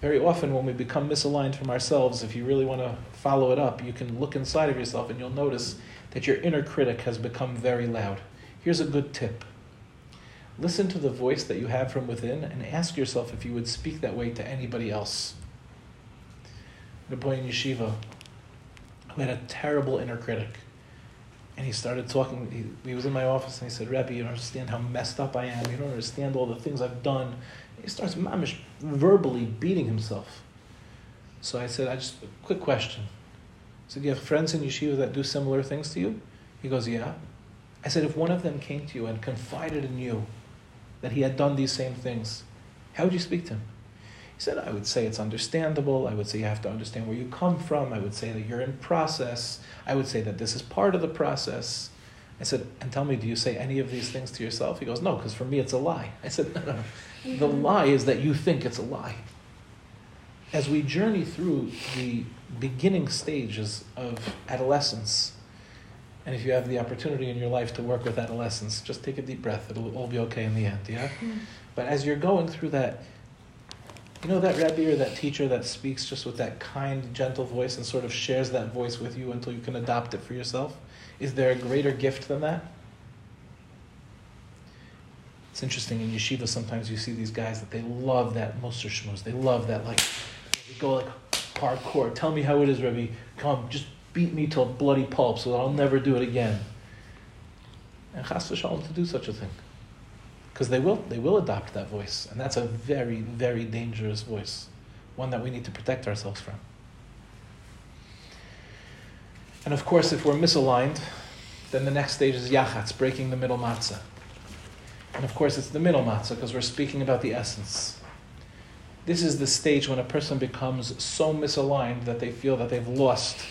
Very often, when we become misaligned from ourselves, if you really want to follow it up, you can look inside of yourself and you'll notice that your inner critic has become very loud. Here's a good tip listen to the voice that you have from within and ask yourself if you would speak that way to anybody else. The boy in yeshiva who had a terrible inner critic and he started talking. He, he was in my office and he said, Rebbe, you don't understand how messed up I am. You don't understand all the things I've done. He starts mamish verbally beating himself. So I said, I just, quick question. I said, Do you have friends in yeshiva that do similar things to you? He goes, Yeah. I said, If one of them came to you and confided in you that he had done these same things, how would you speak to him? He said, I would say it's understandable. I would say you have to understand where you come from. I would say that you're in process. I would say that this is part of the process. I said, and tell me, do you say any of these things to yourself? He goes, no, because for me it's a lie. I said, no, no. The lie is that you think it's a lie. as we journey through the beginning stages of adolescence, and if you have the opportunity in your life to work with adolescents, just take a deep breath. It'll all be okay in the end, yeah? Mm. But as you're going through that, you know that Rebbe or that teacher that speaks just with that kind, gentle voice and sort of shares that voice with you until you can adopt it for yourself? Is there a greater gift than that? It's interesting in yeshiva sometimes you see these guys that they love that mussar shmuz. They love that like they go like hardcore. Tell me how it is, Rebbe. Come, just beat me till bloody pulp so that I'll never do it again. And chas v'shalom to do such a thing. Because they will, they will adopt that voice. And that's a very, very dangerous voice. One that we need to protect ourselves from. And of course, if we're misaligned, then the next stage is yachatz, breaking the middle matzah. And of course, it's the middle matzah because we're speaking about the essence. This is the stage when a person becomes so misaligned that they feel that they've lost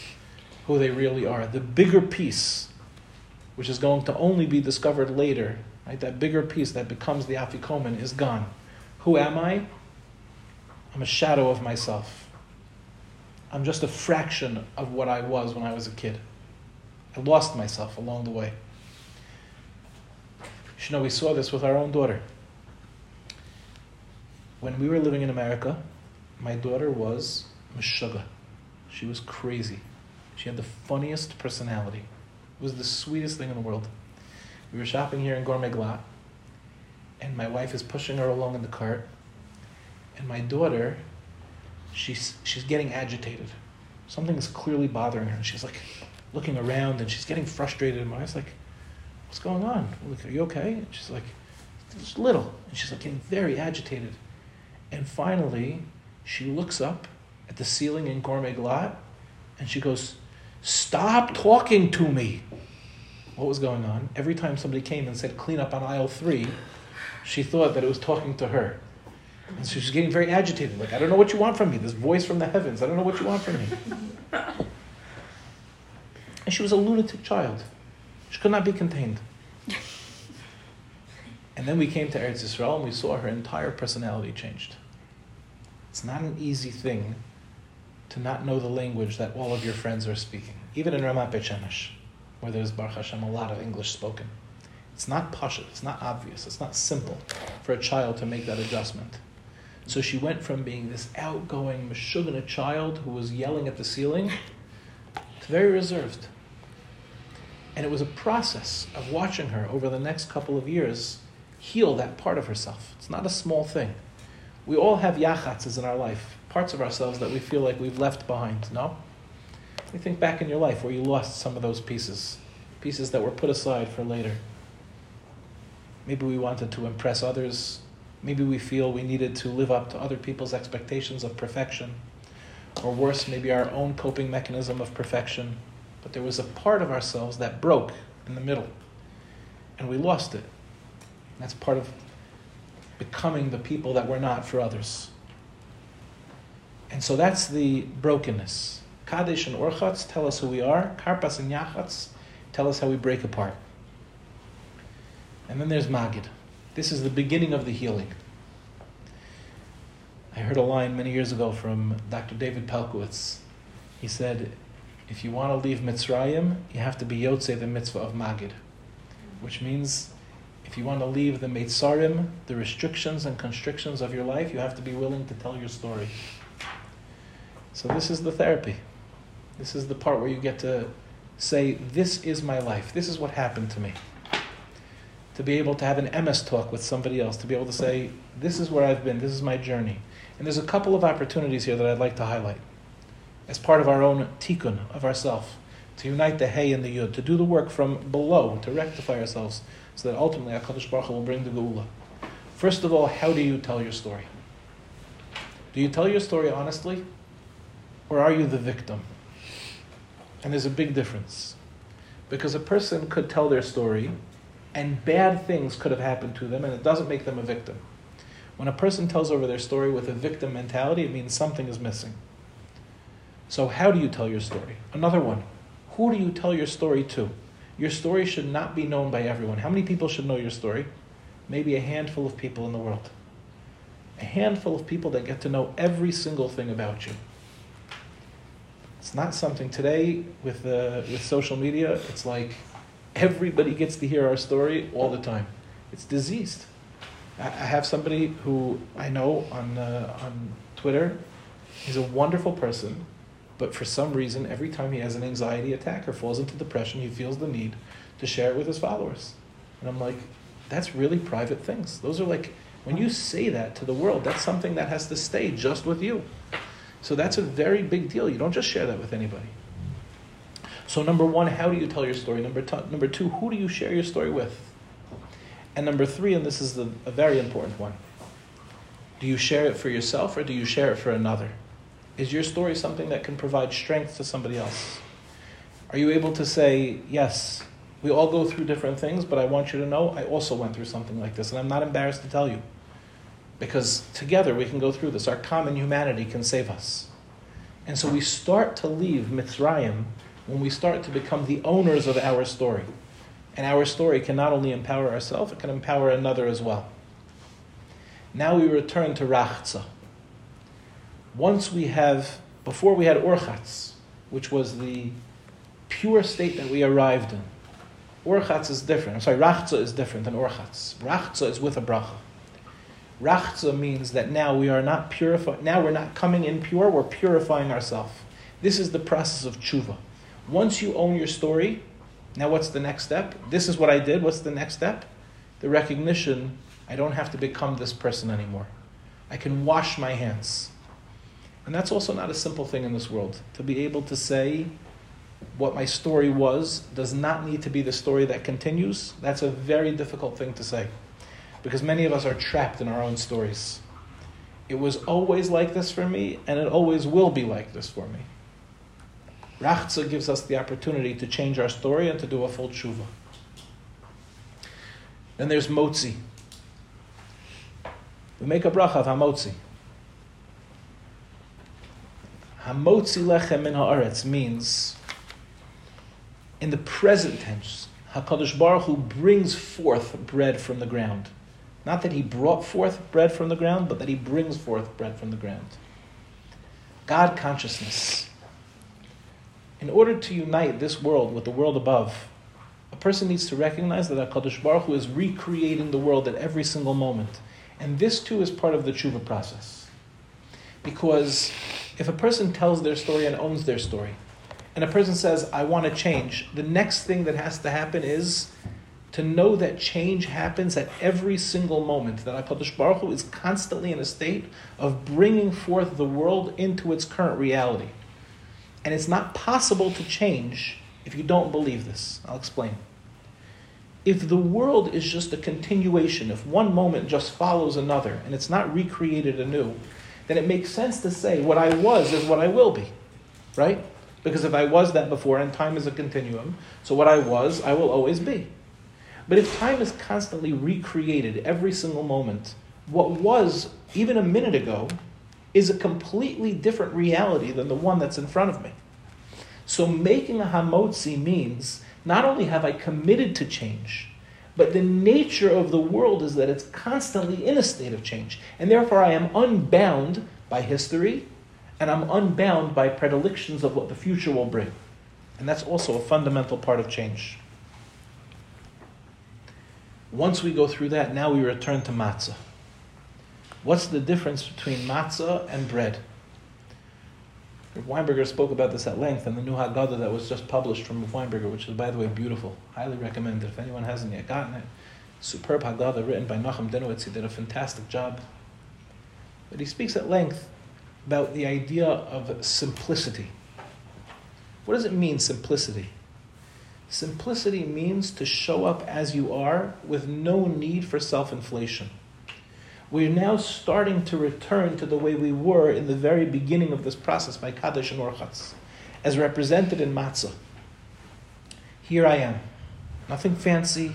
who they really are. The bigger piece, which is going to only be discovered later, right? That bigger piece that becomes the afikomen is gone. Who am I? I'm a shadow of myself. I'm just a fraction of what I was when I was a kid. I lost myself along the way. You know, we saw this with our own daughter. When we were living in America, my daughter was Meshuggah. She was crazy. She had the funniest personality. It was the sweetest thing in the world. We were shopping here in Gourmet Glatt, and my wife is pushing her along in the cart, and my daughter, she's she's getting agitated. Something is clearly bothering her. And She's like looking around and she's getting frustrated. And my wife's like, what's going on? Like, are you okay? And she's like, just little. And she's like getting very agitated. And finally, she looks up at the ceiling in Gourmet Glatt and she goes, Stop talking to me. What was going on? Every time somebody came and said, Clean up on aisle three, she thought that it was talking to her. And so she's getting very agitated. Like, I don't know what you want from me. This voice from the heavens. I don't know what you want from me. and she was a lunatic child. She could not be contained. And then we came to Eretz Yisrael and we saw her entire personality changed. It's not an easy thing to not know the language that all of your friends are speaking, even in Ramat Beit Shemesh, where there's Baruch Hashem a lot of English spoken. It's not pasha, it's not obvious, it's not simple for a child to make that adjustment. So she went from being this outgoing, meshugana child who was yelling at the ceiling to very reserved. And it was a process of watching her over the next couple of years heal that part of herself. It's not a small thing. We all have yachatzes in our life, parts of ourselves that we feel like we've left behind, no? You think back in your life where you lost some of those pieces, pieces that were put aside for later. Maybe we wanted to impress others. Maybe we feel we needed to live up to other people's expectations of perfection. Or worse, maybe our own coping mechanism of perfection. But there was a part of ourselves that broke in the middle, and we lost it. That's part of becoming the people that we're not for others. And so that's the brokenness. Kadesh and Orchatz tell us who we are. Karpas and Yachatz tell us how we break apart. And then there's Magid. This is the beginning of the healing. I heard a line many years ago from Dr. David Pelcovitz. He said, if you want to leave Mitzrayim, you have to be Yotze the mitzvah of Magid, which means if you want to leave the Meitzarim, the restrictions and constrictions of your life, you have to be willing to tell your story. So this is the therapy. This is the part where you get to say, This is my life. This is what happened to me. To be able to have an MS talk with somebody else, to be able to say, This is where I've been, this is my journey. And there's a couple of opportunities here that I'd like to highlight as part of our own tikkun of ourself, to unite the hay and the yud, to do the work from below, to rectify ourselves so that ultimately HaKadosh Baruch will bring the Geula. First of all, how do you tell your story? Do you tell your story honestly? Or are you the victim? And there's a big difference. Because a person could tell their story and bad things could have happened to them and it doesn't make them a victim. When a person tells over their story with a victim mentality, it means something is missing. So, how do you tell your story? Another one. Who do you tell your story to? Your story should not be known by everyone. How many people should know your story? Maybe a handful of people in the world. a handful of people that get to know every single thing about you. It's not something today with, uh, with social media, it's like everybody gets to hear our story all the time. It's diseased. I have somebody who I know on, uh, on Twitter. He's a wonderful person, but for some reason, every time he has an anxiety attack or falls into depression, he feels the need to share it with his followers. And I'm like, that's really private things. Those are like, when you say that to the world, that's something that has to stay just with you. So that's a very big deal. You don't just share that with anybody. So, number one, how do you tell your story? Number, t- number two, who do you share your story with? And number three, and this is the, a very important one do you share it for yourself or do you share it for another? Is your story something that can provide strength to somebody else? Are you able to say, yes, we all go through different things, but I want you to know I also went through something like this, and I'm not embarrassed to tell you. Because together we can go through this. Our common humanity can save us. And so we start to leave Mitzrayim when we start to become the owners of our story. And our story can not only empower ourselves, it can empower another as well. Now we return to Rachza. Once we have, before we had Orchatz, which was the pure state that we arrived in, Orchatz is different. I'm sorry, Rachza is different than Orchatz. Rachza is with a bracha. Rachza means that now we are not purified. Now we're not coming in pure. We're purifying ourselves. This is the process of tshuva. Once you own your story, now what's the next step? This is what I did. What's the next step? The recognition. I don't have to become this person anymore. I can wash my hands. And that's also not a simple thing in this world. To be able to say, what my story was does not need to be the story that continues, that's a very difficult thing to say. Because many of us are trapped in our own stories. It was always like this for me, and it always will be like this for me. Rachza gives us the opportunity to change our story and to do a full tshuva. Then there's motzi. We make a bracha of hamotzi. Hamotzi lechem min haaretz means in the present tense, HaKadosh Baruch Hu brings forth bread from the ground. Not that he brought forth bread from the ground, but that he brings forth bread from the ground. God consciousness. In order to unite this world with the world above, a person needs to recognize that HaKadosh Baruch Hu is recreating the world at every single moment. And this too is part of the tshuva process. Because if a person tells their story and owns their story, and a person says, I want to change, the next thing that has to happen is to know that change happens at every single moment, that HaKadosh Baruch Hu is constantly in a state of bringing forth the world into its current reality. And it's not possible to change if you don't believe this. I'll explain. If the world is just a continuation, if one moment just follows another and it's not recreated anew, then it makes sense to say what I was is what I will be. Right? Because if I was that before, and time is a continuum, so what I was, I will always be. But if time is constantly recreated every single moment, what was even a minute ago is a completely different reality than the one that's in front of me. So making a hamotzi means not only have I committed to change, but the nature of the world is that it's constantly in a state of change. And therefore I am unbound by history, and I'm unbound by predilections of what the future will bring. And that's also a fundamental part of change. Once we go through that, now we return to matzah. What's the difference between matzah and bread? Weinberger spoke about this at length in the new Haggadah that was just published from Weinberger, which is, by the way, beautiful. Highly recommended if anyone hasn't yet gotten it. Superb Haggadah written by Nachum Dinowitz. He did a fantastic job. But he speaks at length about the idea of simplicity. What does it mean, simplicity? Simplicity means to show up as you are with no need for self inflation. We're now starting to return to the way we were in the very beginning of this process by Kadesh and Orchatz, as represented in Matzah. Here I am. Nothing fancy,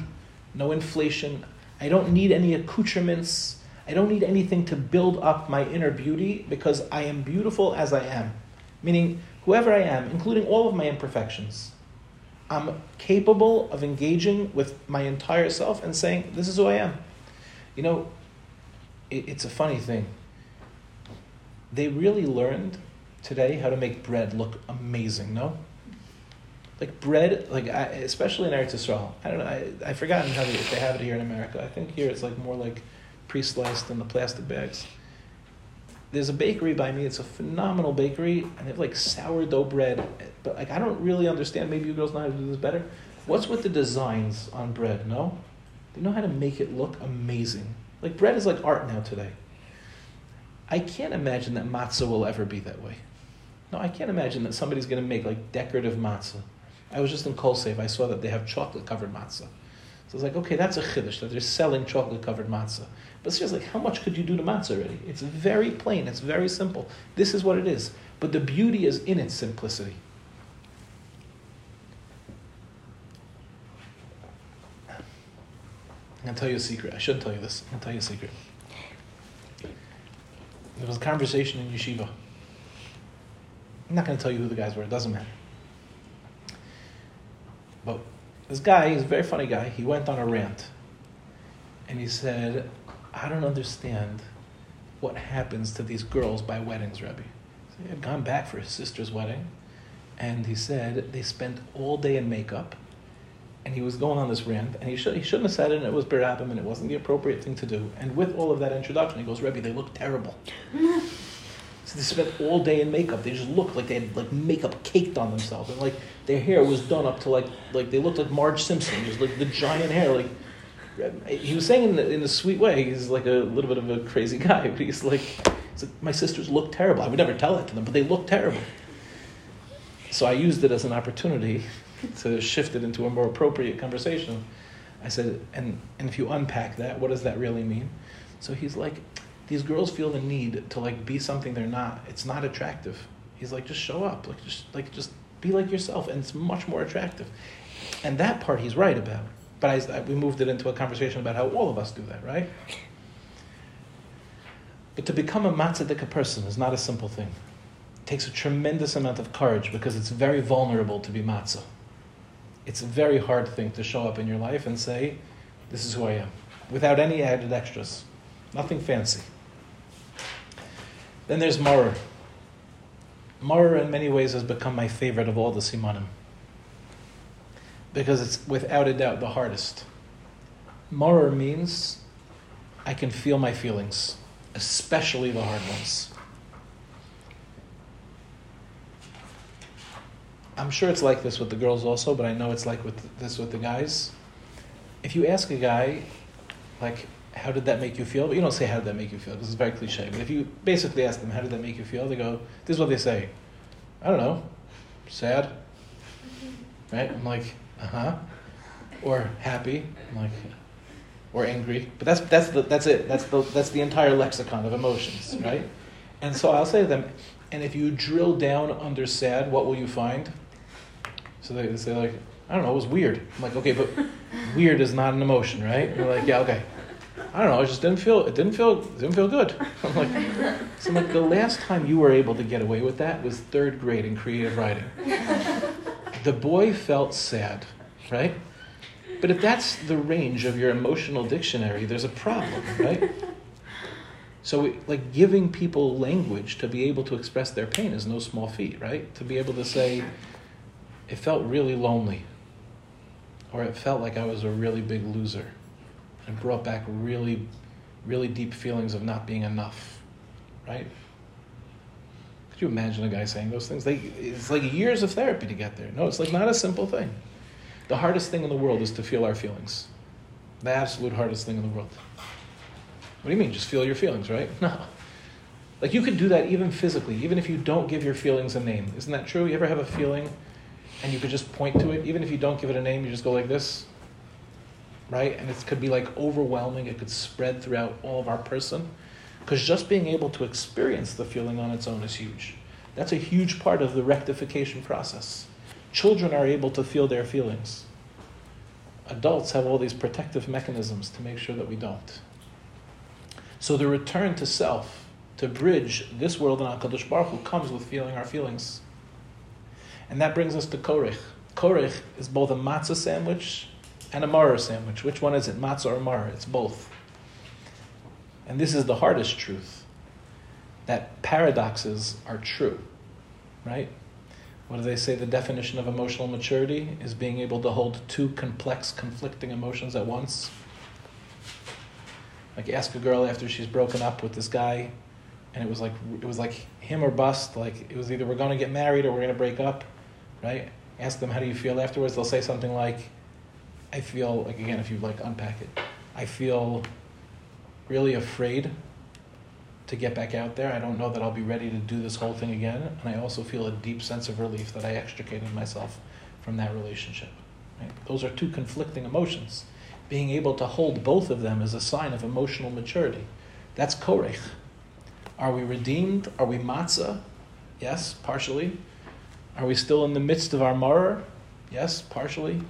no inflation. I don't need any accoutrements. I don't need anything to build up my inner beauty because I am beautiful as I am. Meaning, whoever I am, including all of my imperfections, I'm capable of engaging with my entire self and saying, This is who I am. You know, it, it's a funny thing. They really learned today how to make bread look amazing, no? Like bread, like I, especially in Eretz Yisrael. I don't know. I I've forgotten how they, if they have it here in America. I think here it's like more like pre-sliced in the plastic bags. There's a bakery by me. It's a phenomenal bakery, and they have like sourdough bread. But like I don't really understand. Maybe you girls know how to do this better. What's with the designs on bread? No, they know how to make it look amazing. Like bread is like art now today. I can't imagine that matzah will ever be that way. No, I can't imagine that somebody's going to make like decorative matzah. I was just in Kolsev. I saw that they have chocolate covered matzah. So I was like, okay, that's a chiddush that they're selling chocolate covered matzah. But seriously, how much could you do to matzah already? It's very plain. It's very simple. This is what it is. But the beauty is in its simplicity. I'm to tell you a secret. I shouldn't tell you this. I'm to tell you a secret. There was a conversation in yeshiva. I'm not going to tell you who the guys were. It doesn't matter. But this guy, he's a very funny guy. He went on a rant. And he said, I don't understand what happens to these girls by weddings, Rebbe. So he had gone back for his sister's wedding. And he said they spent all day in makeup and he was going on this rant, and he, should, he shouldn't have said it, and it was berabim, and it wasn't the appropriate thing to do. And with all of that introduction, he goes, Rebbe, they look terrible. so they spent all day in makeup. They just looked like they had like makeup caked on themselves, and like their hair was done up to like like they looked like Marge Simpson, just like the giant hair. Like he was saying in, the, in a sweet way, he's like a little bit of a crazy guy, but he's like, he's like, my sisters look terrible. I would never tell that to them, but they look terrible. So I used it as an opportunity to shift it into a more appropriate conversation. I said, and, and if you unpack that, what does that really mean? So he's like, these girls feel the need to like be something they're not. It's not attractive. He's like, just show up, like just like just be like yourself, and it's much more attractive. And that part he's right about. But I, we moved it into a conversation about how all of us do that, right? But to become a matzadika person is not a simple thing. It takes a tremendous amount of courage because it's very vulnerable to be matzah it's a very hard thing to show up in your life and say, This is who I am, without any added extras. Nothing fancy. Then there's Maror. Maror, in many ways, has become my favorite of all the Simanim. Because it's without a doubt the hardest. Maror means I can feel my feelings, especially the hard ones. I'm sure it's like this with the girls also, but I know it's like with this with the guys. If you ask a guy, like, how did that make you feel? But you don't say, how did that make you feel? Because it's very cliche. But if you basically ask them, how did that make you feel? They go, this is what they say. I don't know. Sad. Right? I'm like, uh huh. Or happy. I'm like, or angry. But that's, that's, the, that's it. That's the, that's the entire lexicon of emotions, right? And so I'll say to them, and if you drill down under sad, what will you find? So they say like, I don't know, it was weird. I'm like, okay, but weird is not an emotion, right? They're like, yeah, okay. I don't know, it just didn't feel it didn't feel it didn't feel good. I'm like, so I'm like the last time you were able to get away with that was third grade in creative writing. The boy felt sad, right? But if that's the range of your emotional dictionary, there's a problem, right? So, we, like giving people language to be able to express their pain is no small feat, right? To be able to say, it felt really lonely, or it felt like I was a really big loser, and brought back really, really deep feelings of not being enough, right? Could you imagine a guy saying those things? They, it's like years of therapy to get there. No, it's like not a simple thing. The hardest thing in the world is to feel our feelings. The absolute hardest thing in the world. What do you mean? Just feel your feelings, right? No. Like you could do that even physically, even if you don't give your feelings a name. Isn't that true? You ever have a feeling and you could just point to it, even if you don't give it a name, you just go like this, right? And it could be like overwhelming. It could spread throughout all of our person, because just being able to experience the feeling on its own is huge. That's a huge part of the rectification process. Children are able to feel their feelings. Adults have all these protective mechanisms to make sure that we don't. So the return to self, to bridge this world and HaKadosh Baruch Hu, comes with feeling our feelings. And that brings us to korech. Korech is both a matzah sandwich and a maror sandwich. Which one is it, matzah or maror? It's both. And this is the hardest truth that paradoxes are true, right? What do they say? The definition of emotional maturity is being able to hold two complex, conflicting emotions at once. Like ask a girl after she's broken up with this guy, and it was like it was like him or bust. Like it was either we're going to get married or we're going to break up, right? Ask them how do you feel afterwards. They'll say something like, "I feel like again if you like unpack it, I feel really afraid to get back out there. I don't know that I'll be ready to do this whole thing again. And I also feel a deep sense of relief that I extricated myself from that relationship. Right? Those are two conflicting emotions. Being able to hold both of them is a sign of emotional maturity. That's korech. Are we redeemed? Are we matzah? Yes, partially. Are we still in the midst of our maror? Yes, partially.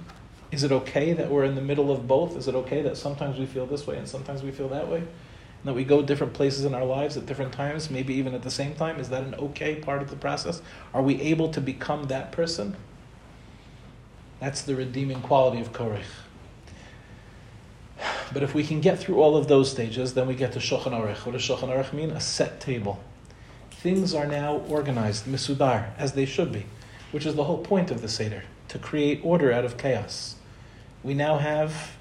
Is it okay that we're in the middle of both? Is it okay that sometimes we feel this way and sometimes we feel that way? And that we go different places in our lives at different times, maybe even at the same time? Is that an okay part of the process? Are we able to become that person? That's the redeeming quality of Korech. But if we can get through all of those stages, then we get to Shulchan Aruch. What does Shulchan Aruch mean? A set table. Things are now organized, misudar, as they should be, which is the whole point of the Seder, to create order out of chaos. We now have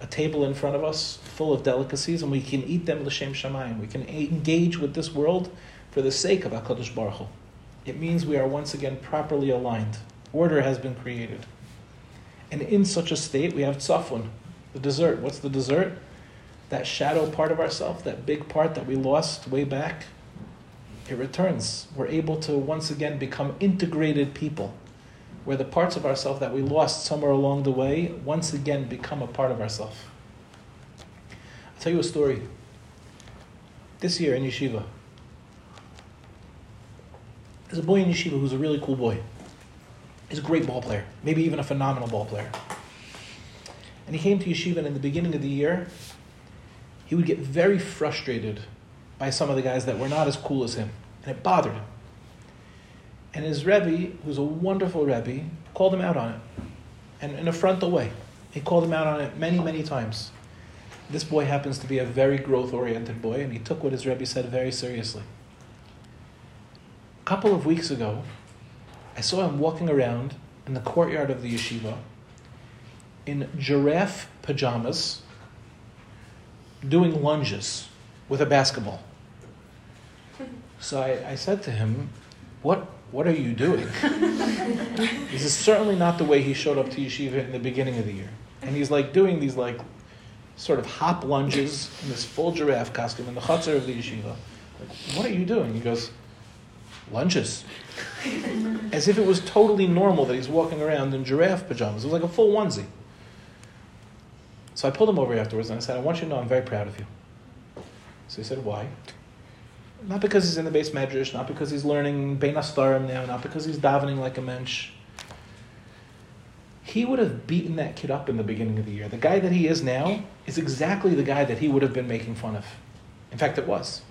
a table in front of us full of delicacies, and we can eat them l'shem shamayim. We can engage with this world for the sake of Hakadosh Baruch Hu. It means we are once again properly aligned. Order has been created, and in such a state, we have tzafun, the dessert. What's the dessert? That shadow part of ourself, that big part that we lost way back. It returns. We're able to once again become integrated people where the parts of ourselves that we lost somewhere along the way once again become a part of ourselves. I'll tell you a story. This year in yeshiva, there's a boy in yeshiva who's a really cool boy. He's a great ball player, maybe even a phenomenal ball player. And he came to yeshiva, and in the beginning of the year, he would get very frustrated by some of the guys that were not as cool as him, and it bothered him. And his Rebbe, who's a wonderful Rebbe, called him out on it. And in a frontal way. He called him out on it many, many times. This boy happens to be a very growth oriented boy, and he took what his Rebbe said very seriously. A couple of weeks ago, I saw him walking around in the courtyard of the yeshiva in giraffe pajamas, doing lunges with a basketball. So I, I said to him, What what are you doing? this is certainly not the way he showed up to yeshiva in the beginning of the year. And he's like doing these like sort of hop lunges in this full giraffe costume in the chutzner of the yeshiva. Like, what are you doing? He goes, lunges. As if it was totally normal that he's walking around in giraffe pajamas. It was like a full onesie. So I pulled him over afterwards and I said, I want you to know I'm very proud of you. So he said, Why? Not because he's in the beis medrash, not because he's learning bein hasedarim now, not because he's davening like a mensch. He would have beaten that kid up in the beginning of the year. The guy that he is now is exactly the guy that he would have been making fun of. In fact, it was.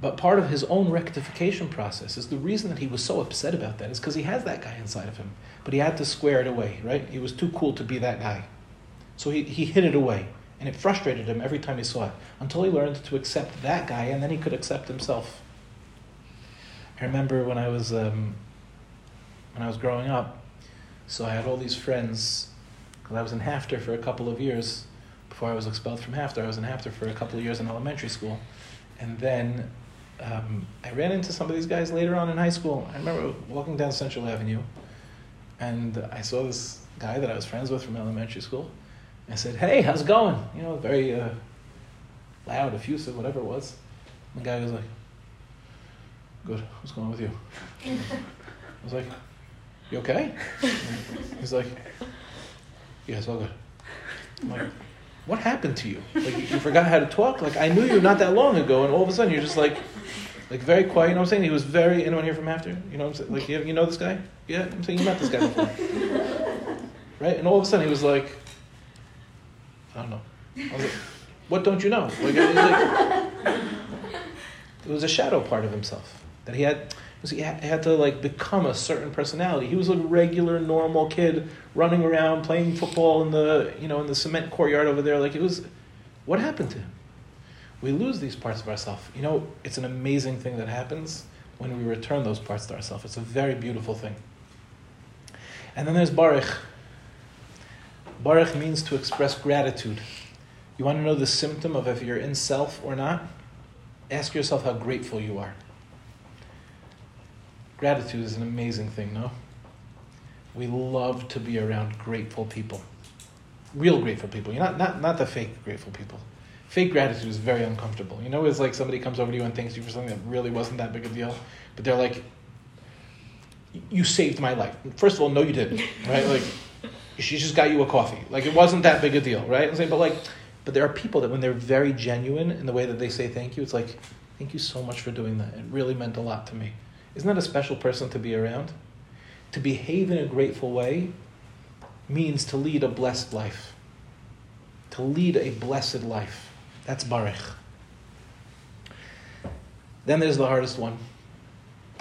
But part of his own rectification process is the reason that he was so upset about that is because he has that guy inside of him. But he had to square it away, right? He was too cool to be that guy. So he, he hid it away. And it frustrated him every time he saw it until he learned to accept that guy and then he could accept himself. I remember when I was um, when I was growing up, so I had all these friends because I was in HAFTR for a couple of years before I was expelled from HAFTR. I was in HAFTR for a couple of years in elementary school, and then um, I ran into some of these guys later on in high school. I remember walking down Central Avenue, and I saw this guy that I was friends with from elementary school I said, "Hey, how's it going?" You know, very uh, loud, effusive, whatever it was. And the guy was like, "Good. What's going on with you?" I was like, "You okay?" And he's like, "Yeah, it's all good." I'm like, "What happened to you? Like, you forgot how to talk? Like, I knew you not that long ago, and all of a sudden you're just like." Like very quiet, you know what I'm saying? He was very. Anyone here from after? You know what I'm saying? Like you, you know this guy? Yeah, I'm saying you met this guy before, right? And all of a sudden he was like, I don't know. I was like, what don't you know? Like, it, was like, it was a shadow part of himself that he had. He had to like become a certain personality. He was a regular, normal kid running around playing football in the you know in the cement courtyard over there. Like it was, what happened to him? we lose these parts of ourselves. You know, it's an amazing thing that happens when we return those parts to ourselves. It's a very beautiful thing. And then there's Baruch. Baruch means to express gratitude. You want to know the symptom of if you're in self or not? Ask yourself how grateful you are. Gratitude is an amazing thing, no? We love to be around grateful people. Real grateful people. You're not, not, not the fake grateful people. Fake gratitude is very uncomfortable. You know, it's like somebody comes over to you and thanks you for something that really wasn't that big a deal, but they're like, you saved my life. First of all, no, you didn't, right? Like, she just got you a coffee. Like, it wasn't that big a deal, right? But like, but there are people that when they're very genuine in the way that they say thank you, it's like, thank you so much for doing that. It really meant a lot to me. Isn't that a special person to be around? To behave in a grateful way means to lead a blessed life. To lead a blessed life. That's Barech. Then there's the hardest one.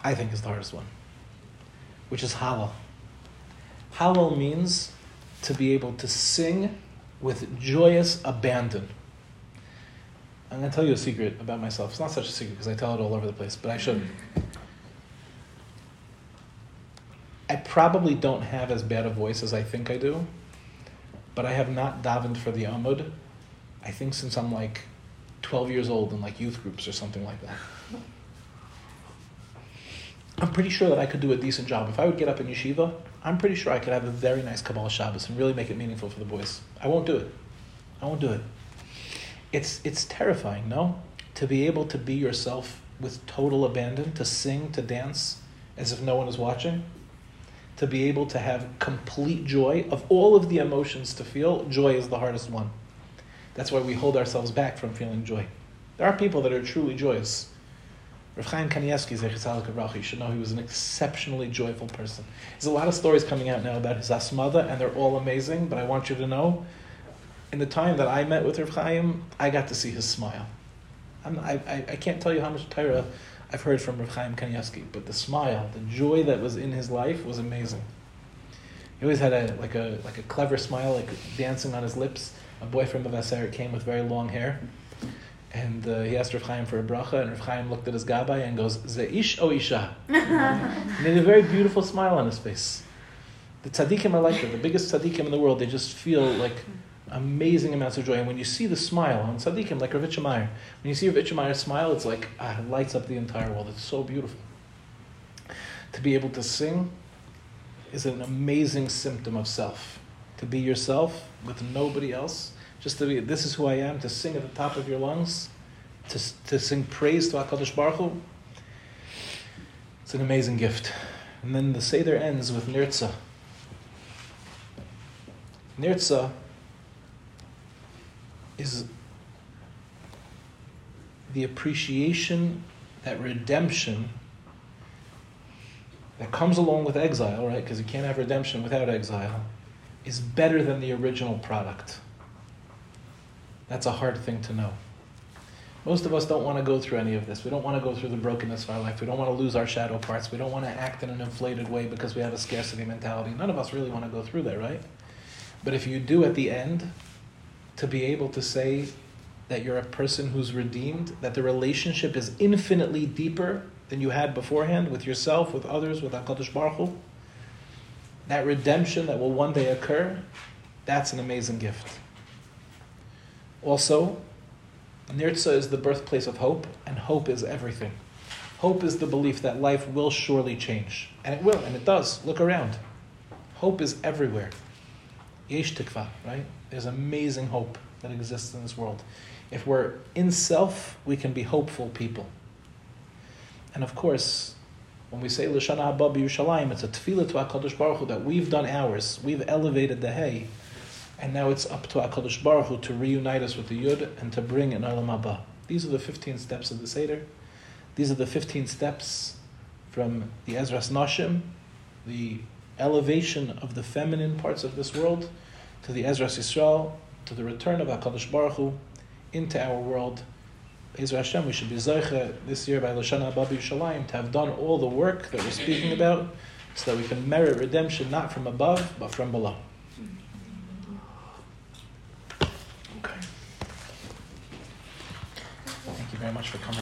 I think is the hardest one which is Hallel. Hallel means to be able to sing with joyous abandon. I'm going to tell you a secret about myself. It's not such a secret because I tell it all over the place, but I shouldn't. I probably don't have as bad a voice as I think I do, but I have not davened for the Amud, I think since I'm like 12 years old in like youth groups or something like that. I'm pretty sure that I could do a decent job. If I would get up in yeshiva, I'm pretty sure I could have a very nice Kabbalas Shabbos and really make it meaningful for the boys. I won't do it. I won't do it. It's, it's terrifying, no? To be able to be yourself with total abandon, to sing, to dance as if no one is watching, to be able to have complete joy of all of the emotions to feel, joy is the hardest one. That's why we hold ourselves back from feeling joy. There are people that are truly joyous. Rav Chaim Kanievsky, you should know he was an exceptionally joyful person. There's a lot of stories coming out now about his hasmada, and they're all amazing, but I want you to know, in the time that I met with Rav Chaim, I got to see his smile. I'm, I, I, I can't tell you how much Torah I've heard from Rav Chaim Kanievsky, but the smile, the joy that was in his life was amazing. He always had a like a like a clever smile, like dancing on his lips. A boyfriend of Aseret came with very long hair. And uh, he asked Rav Chaim for a bracha, and Rav Chaim looked at his gabbai and goes, Zeish o isha? and he had a very beautiful smile on his face. The tzaddikim are like that. The biggest tzaddikim in the world, they just feel like amazing amounts of joy. And when you see the smile on tzaddikim, like Rav Meyer, when you see Rav Meyer smile, it's like, ah, it lights up the entire world. It's so beautiful. To be able to sing is an amazing symptom of self. To be yourself with nobody else just to be, this is who I am, to sing at the top of your lungs, to, to sing praise to HaKadosh Baruch Hu, it's an amazing gift. And then the Seder ends with Nirtza. Nirtza is the appreciation, that redemption that comes along with exile, right? Because you can't have redemption without exile, is better than the original product. That's a hard thing to know. Most of us don't want to go through any of this. We don't want to go through the brokenness of our life. We don't want to lose our shadow parts. We don't want to act in an inflated way because we have a scarcity mentality. None of us really want to go through that, right? But if you do at the end, to be able to say that you're a person who's redeemed, that the relationship is infinitely deeper than you had beforehand with yourself, with others, with HaKadosh Baruch Hu, that redemption that will one day occur, that's an amazing gift. Also, Nirtza is the birthplace of hope, and hope is everything. Hope is the belief that life will surely change. And it will, and it does. Look around. Hope is everywhere. Yesh tikva, right? There's amazing hope that exists in this world. If we're in self, we can be hopeful people. And of course, when we say Lashana Haba Yerushalayim, it's a tefillah to HaKadosh Baruch Hu that we've done ours. We've elevated the hay and now it's up to HaKadosh Baruch Hu to reunite us with the Yud and to bring an Olam Haba. These are the 15 steps of the Seder. These are the 15 steps from the Ezras Nashim, the elevation of the feminine parts of this world, to the Ezras Yisrael, to the return of HaKadosh Baruch Hu into our world. Ezra Hashem, we should be Zoicha this year by Lashana Haba Yerushalayim to have done all the work that we're speaking about so that we can merit redemption not from above but from below. You very much for coming.